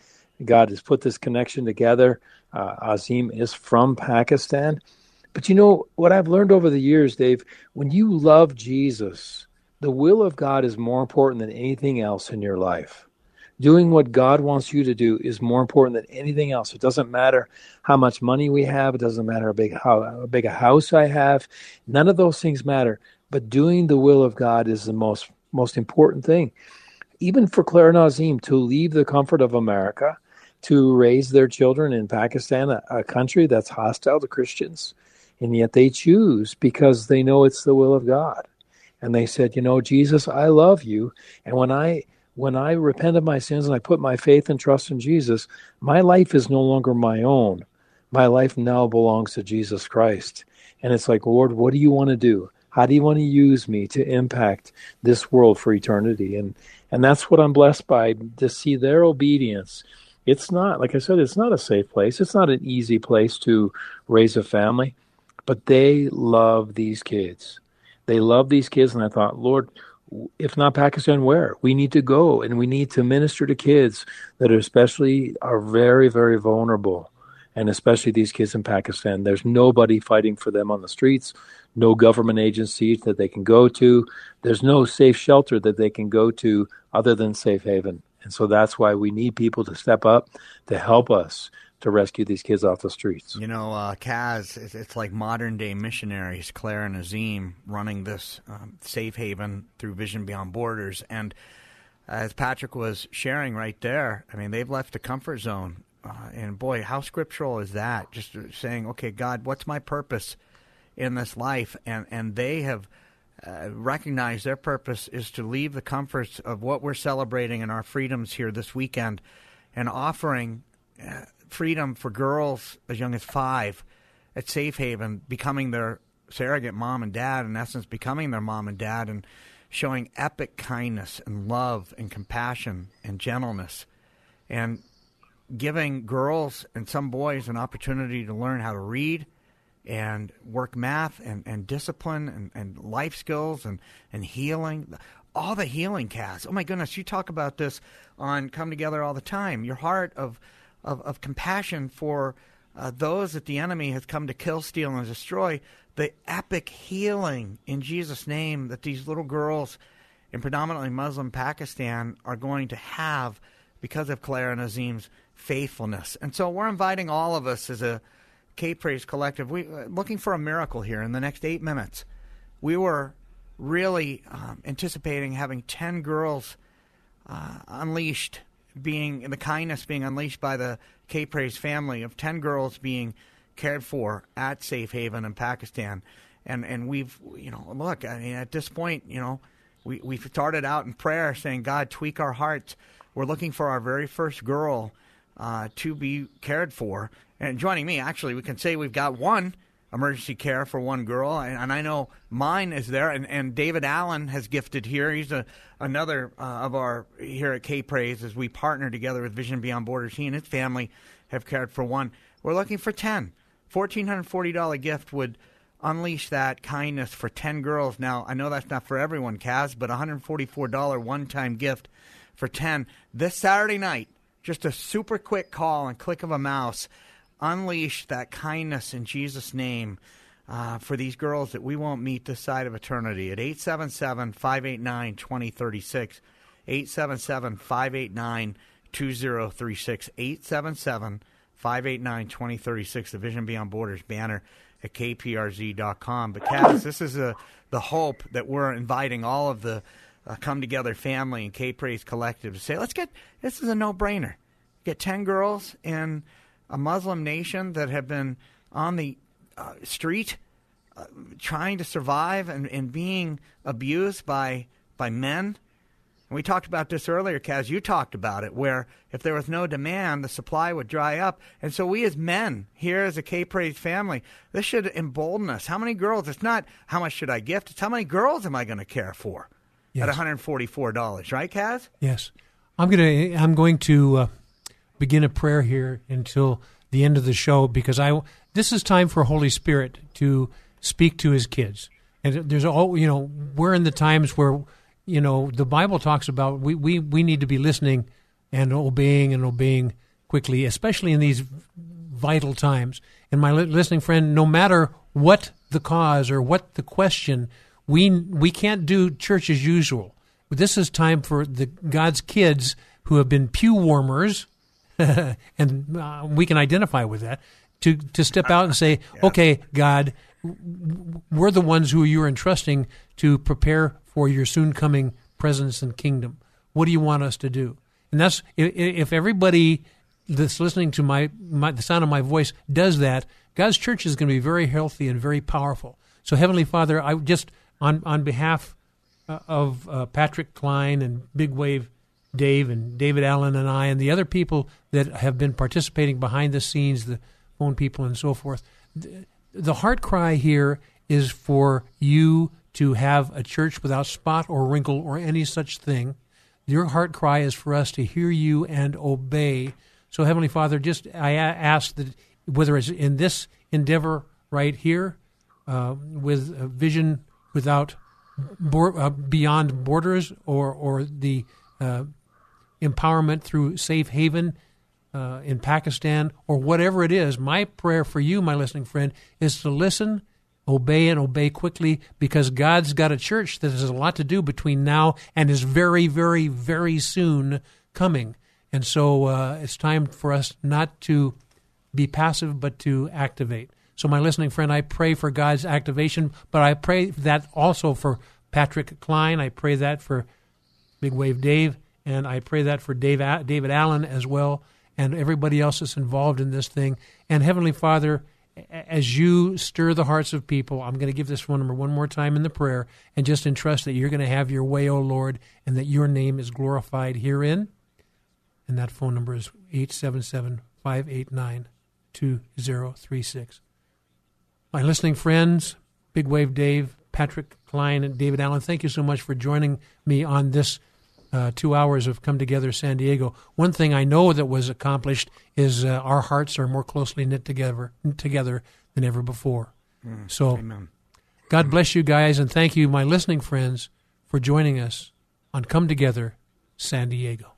God has put this connection together. Uh, Azim is from Pakistan. But you know, what I've learned over the years, Dave, when you love Jesus, the will of God is more important than anything else in your life. Doing what God wants you to do is more important than anything else. It doesn't matter how much money we have. It doesn't matter how big, how, how big a house I have. None of those things matter. But doing the will of God is the most most important thing even for Claire and Azim to leave the comfort of America to raise their children in Pakistan, a, a, country that's hostile to Christians, and yet they choose because they know it's the will of God. And they said, you know, Jesus, I love you, and when I when I repent of my sins and I put my faith and trust in Jesus, my life is no longer my own. My life now belongs to Jesus Christ. And it's like, Lord, what do you want to do? How do you want to use me to impact this world for eternity? And and that's what I'm blessed by to see their obedience. It's not, like I said, it's not a safe place. It's not an easy place to raise a family, but they love these kids. They love these kids. And I thought, Lord, if not Pakistan, where? We need to go and we need to minister to kids that are especially are very, very vulnerable. And especially these kids in Pakistan. There's nobody fighting for them on the streets no government agencies that they can go to. There's no safe shelter that they can go to other than Safe Haven. And so that's why we need people to step up to help us to rescue these kids off the streets. You know, uh, Kaz, it's like modern day missionaries, Claire and Azim, running this um, safe haven through Vision Beyond Borders. And as Patrick was sharing right there, I mean, they've left the comfort zone. Uh, and boy, how scriptural is that? Just saying, okay, God, what's my purpose? in this life, and and they have. Uh, recognized their purpose is to leave the comforts of what we're celebrating and our freedoms here this weekend and offering uh, freedom for girls as young as five at Safe Haven, becoming their surrogate mom and dad, in essence, becoming their mom and dad, and showing epic kindness and love and compassion and gentleness, and giving girls and some boys an opportunity to learn how to read and work math and, and discipline and, and life skills and, and healing. All the healing Kaz. Oh my goodness, you talk about this on Come Together all the time. Your heart of, of, of compassion for uh, those that the enemy has come to kill, steal, and destroy. The epic healing in Jesus' name that these little girls in predominantly Muslim Pakistan are going to have because of Claire and Azim's faithfulness. And so we're inviting all of us as a K Praise Collective, we uh, looking for a miracle here in the next eight minutes. We were really um, anticipating having ten girls uh, unleashed, being the kindness being unleashed by the K Praise family of ten girls being cared for at Safe Haven in Pakistan, and and we've you know look, I mean at this point you know we we started out in prayer saying God tweak our hearts. We're looking for our very first girl uh, to be cared for and joining me, actually, we can say we've got one emergency care for one girl, and, and I know mine is there. And, and David Allen has gifted here. He's a, another uh, of our here at K Praise as we partner together with Vision Beyond Borders. He and his family have cared for one. We're looking for ten. Fourteen hundred forty dollar gift would unleash that kindness for ten girls. Now I know that's not for everyone, Kaz, but one hundred forty four dollar one time gift for ten this Saturday night. Just a super quick call and click of a mouse unleash that kindness in Jesus' name uh, for these girls that we won't meet this side of eternity at 877 589 2036. 877 589 2036. 877 589 2036, the Vision Beyond Borders banner at kprz.com. But, Kaz, this is a, the hope that we're inviting all of the uh, Come Together family and K Praise Collective to say, let's get this is a no brainer. Get 10 girls and a Muslim nation that have been on the uh, street uh, trying to survive and, and being abused by by men. And we talked about this earlier, Kaz. You talked about it, where if there was no demand, the supply would dry up. And so we as men here as a K Praise family, this should embolden us. How many girls? It's not how much should I gift, it's how many girls am I going to care for Yes. at $144, right, Kaz? Yes, I'm gonna. I'm going to uh, begin a prayer here until the end of the show because I. This is time for Holy Spirit to speak to His kids, and there's all you know. We're in the times where you know the Bible talks about we we we need to be listening and obeying and obeying quickly, especially in these vital times. And my listening friend, no matter what the cause or what the question, we we can't do church as usual. This is time for the God's kids who have been pew warmers, and uh, we can identify with that. To to step out and say, okay, God, we're the ones who you're entrusting to prepare for your soon coming presence and kingdom. What do you want us to do? And that's if, if everybody that's listening to my, my the sound of my voice does that, God's church is going to be very healthy and very powerful. So, Heavenly Father, I just on on behalf uh, of uh, Patrick Klein and Big Wave Dave and David Allen and I and the other people that have been participating behind the scenes, the phone people and so forth. The heart cry here is for you to have a church without spot or wrinkle or any such thing. Your heart cry is for us to hear you and obey. So, Heavenly Father, just I ask that whether it's in this endeavor right here, uh, with a vision without uh, beyond borders, or or the uh, empowerment through Safe Haven uh, in Pakistan, or whatever it is, my prayer for you, my listening friend, is to listen, obey, and obey quickly because God's got a church that has a lot to do between now and is very, very, very soon coming. And so uh, it's time for us not to be passive, but to activate. So, my listening friend, I pray for God's activation, but I pray that also for Patrick Klein. I pray that for Big Wave Dave, and I pray that for Dave, David Allen as well, and everybody else that's involved in this thing. And Heavenly Father, as you stir the hearts of people, I'm going to give this phone number one more time in the prayer and just entrust that you're going to have your way, O Lord, and that your name is glorified herein. And that phone number is 877 589 2036. My listening friends, Big Wave Dave, Patrick Klein, and David Allen, thank you so much for joining me on this uh, two hours of Come Together San Diego. One thing I know that was accomplished is uh, our hearts are more closely knit together, together than ever before. Mm, so, amen. God bless you guys, and thank you, my listening friends, for joining us on Come Together San Diego.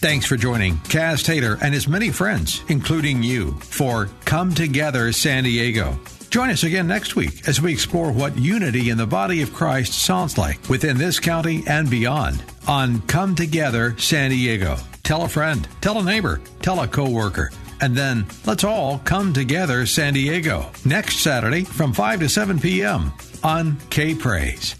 Thanks for joining Kaz Taylor and his many friends, including you, for Come Together San Diego. Join us again next week as we explore what unity in the body of Christ sounds like within this county and beyond on Come Together San Diego. Tell a friend, tell a neighbor, tell a coworker, and then let's all come together San Diego next Saturday from 5 to 7 p.m. on K Praise.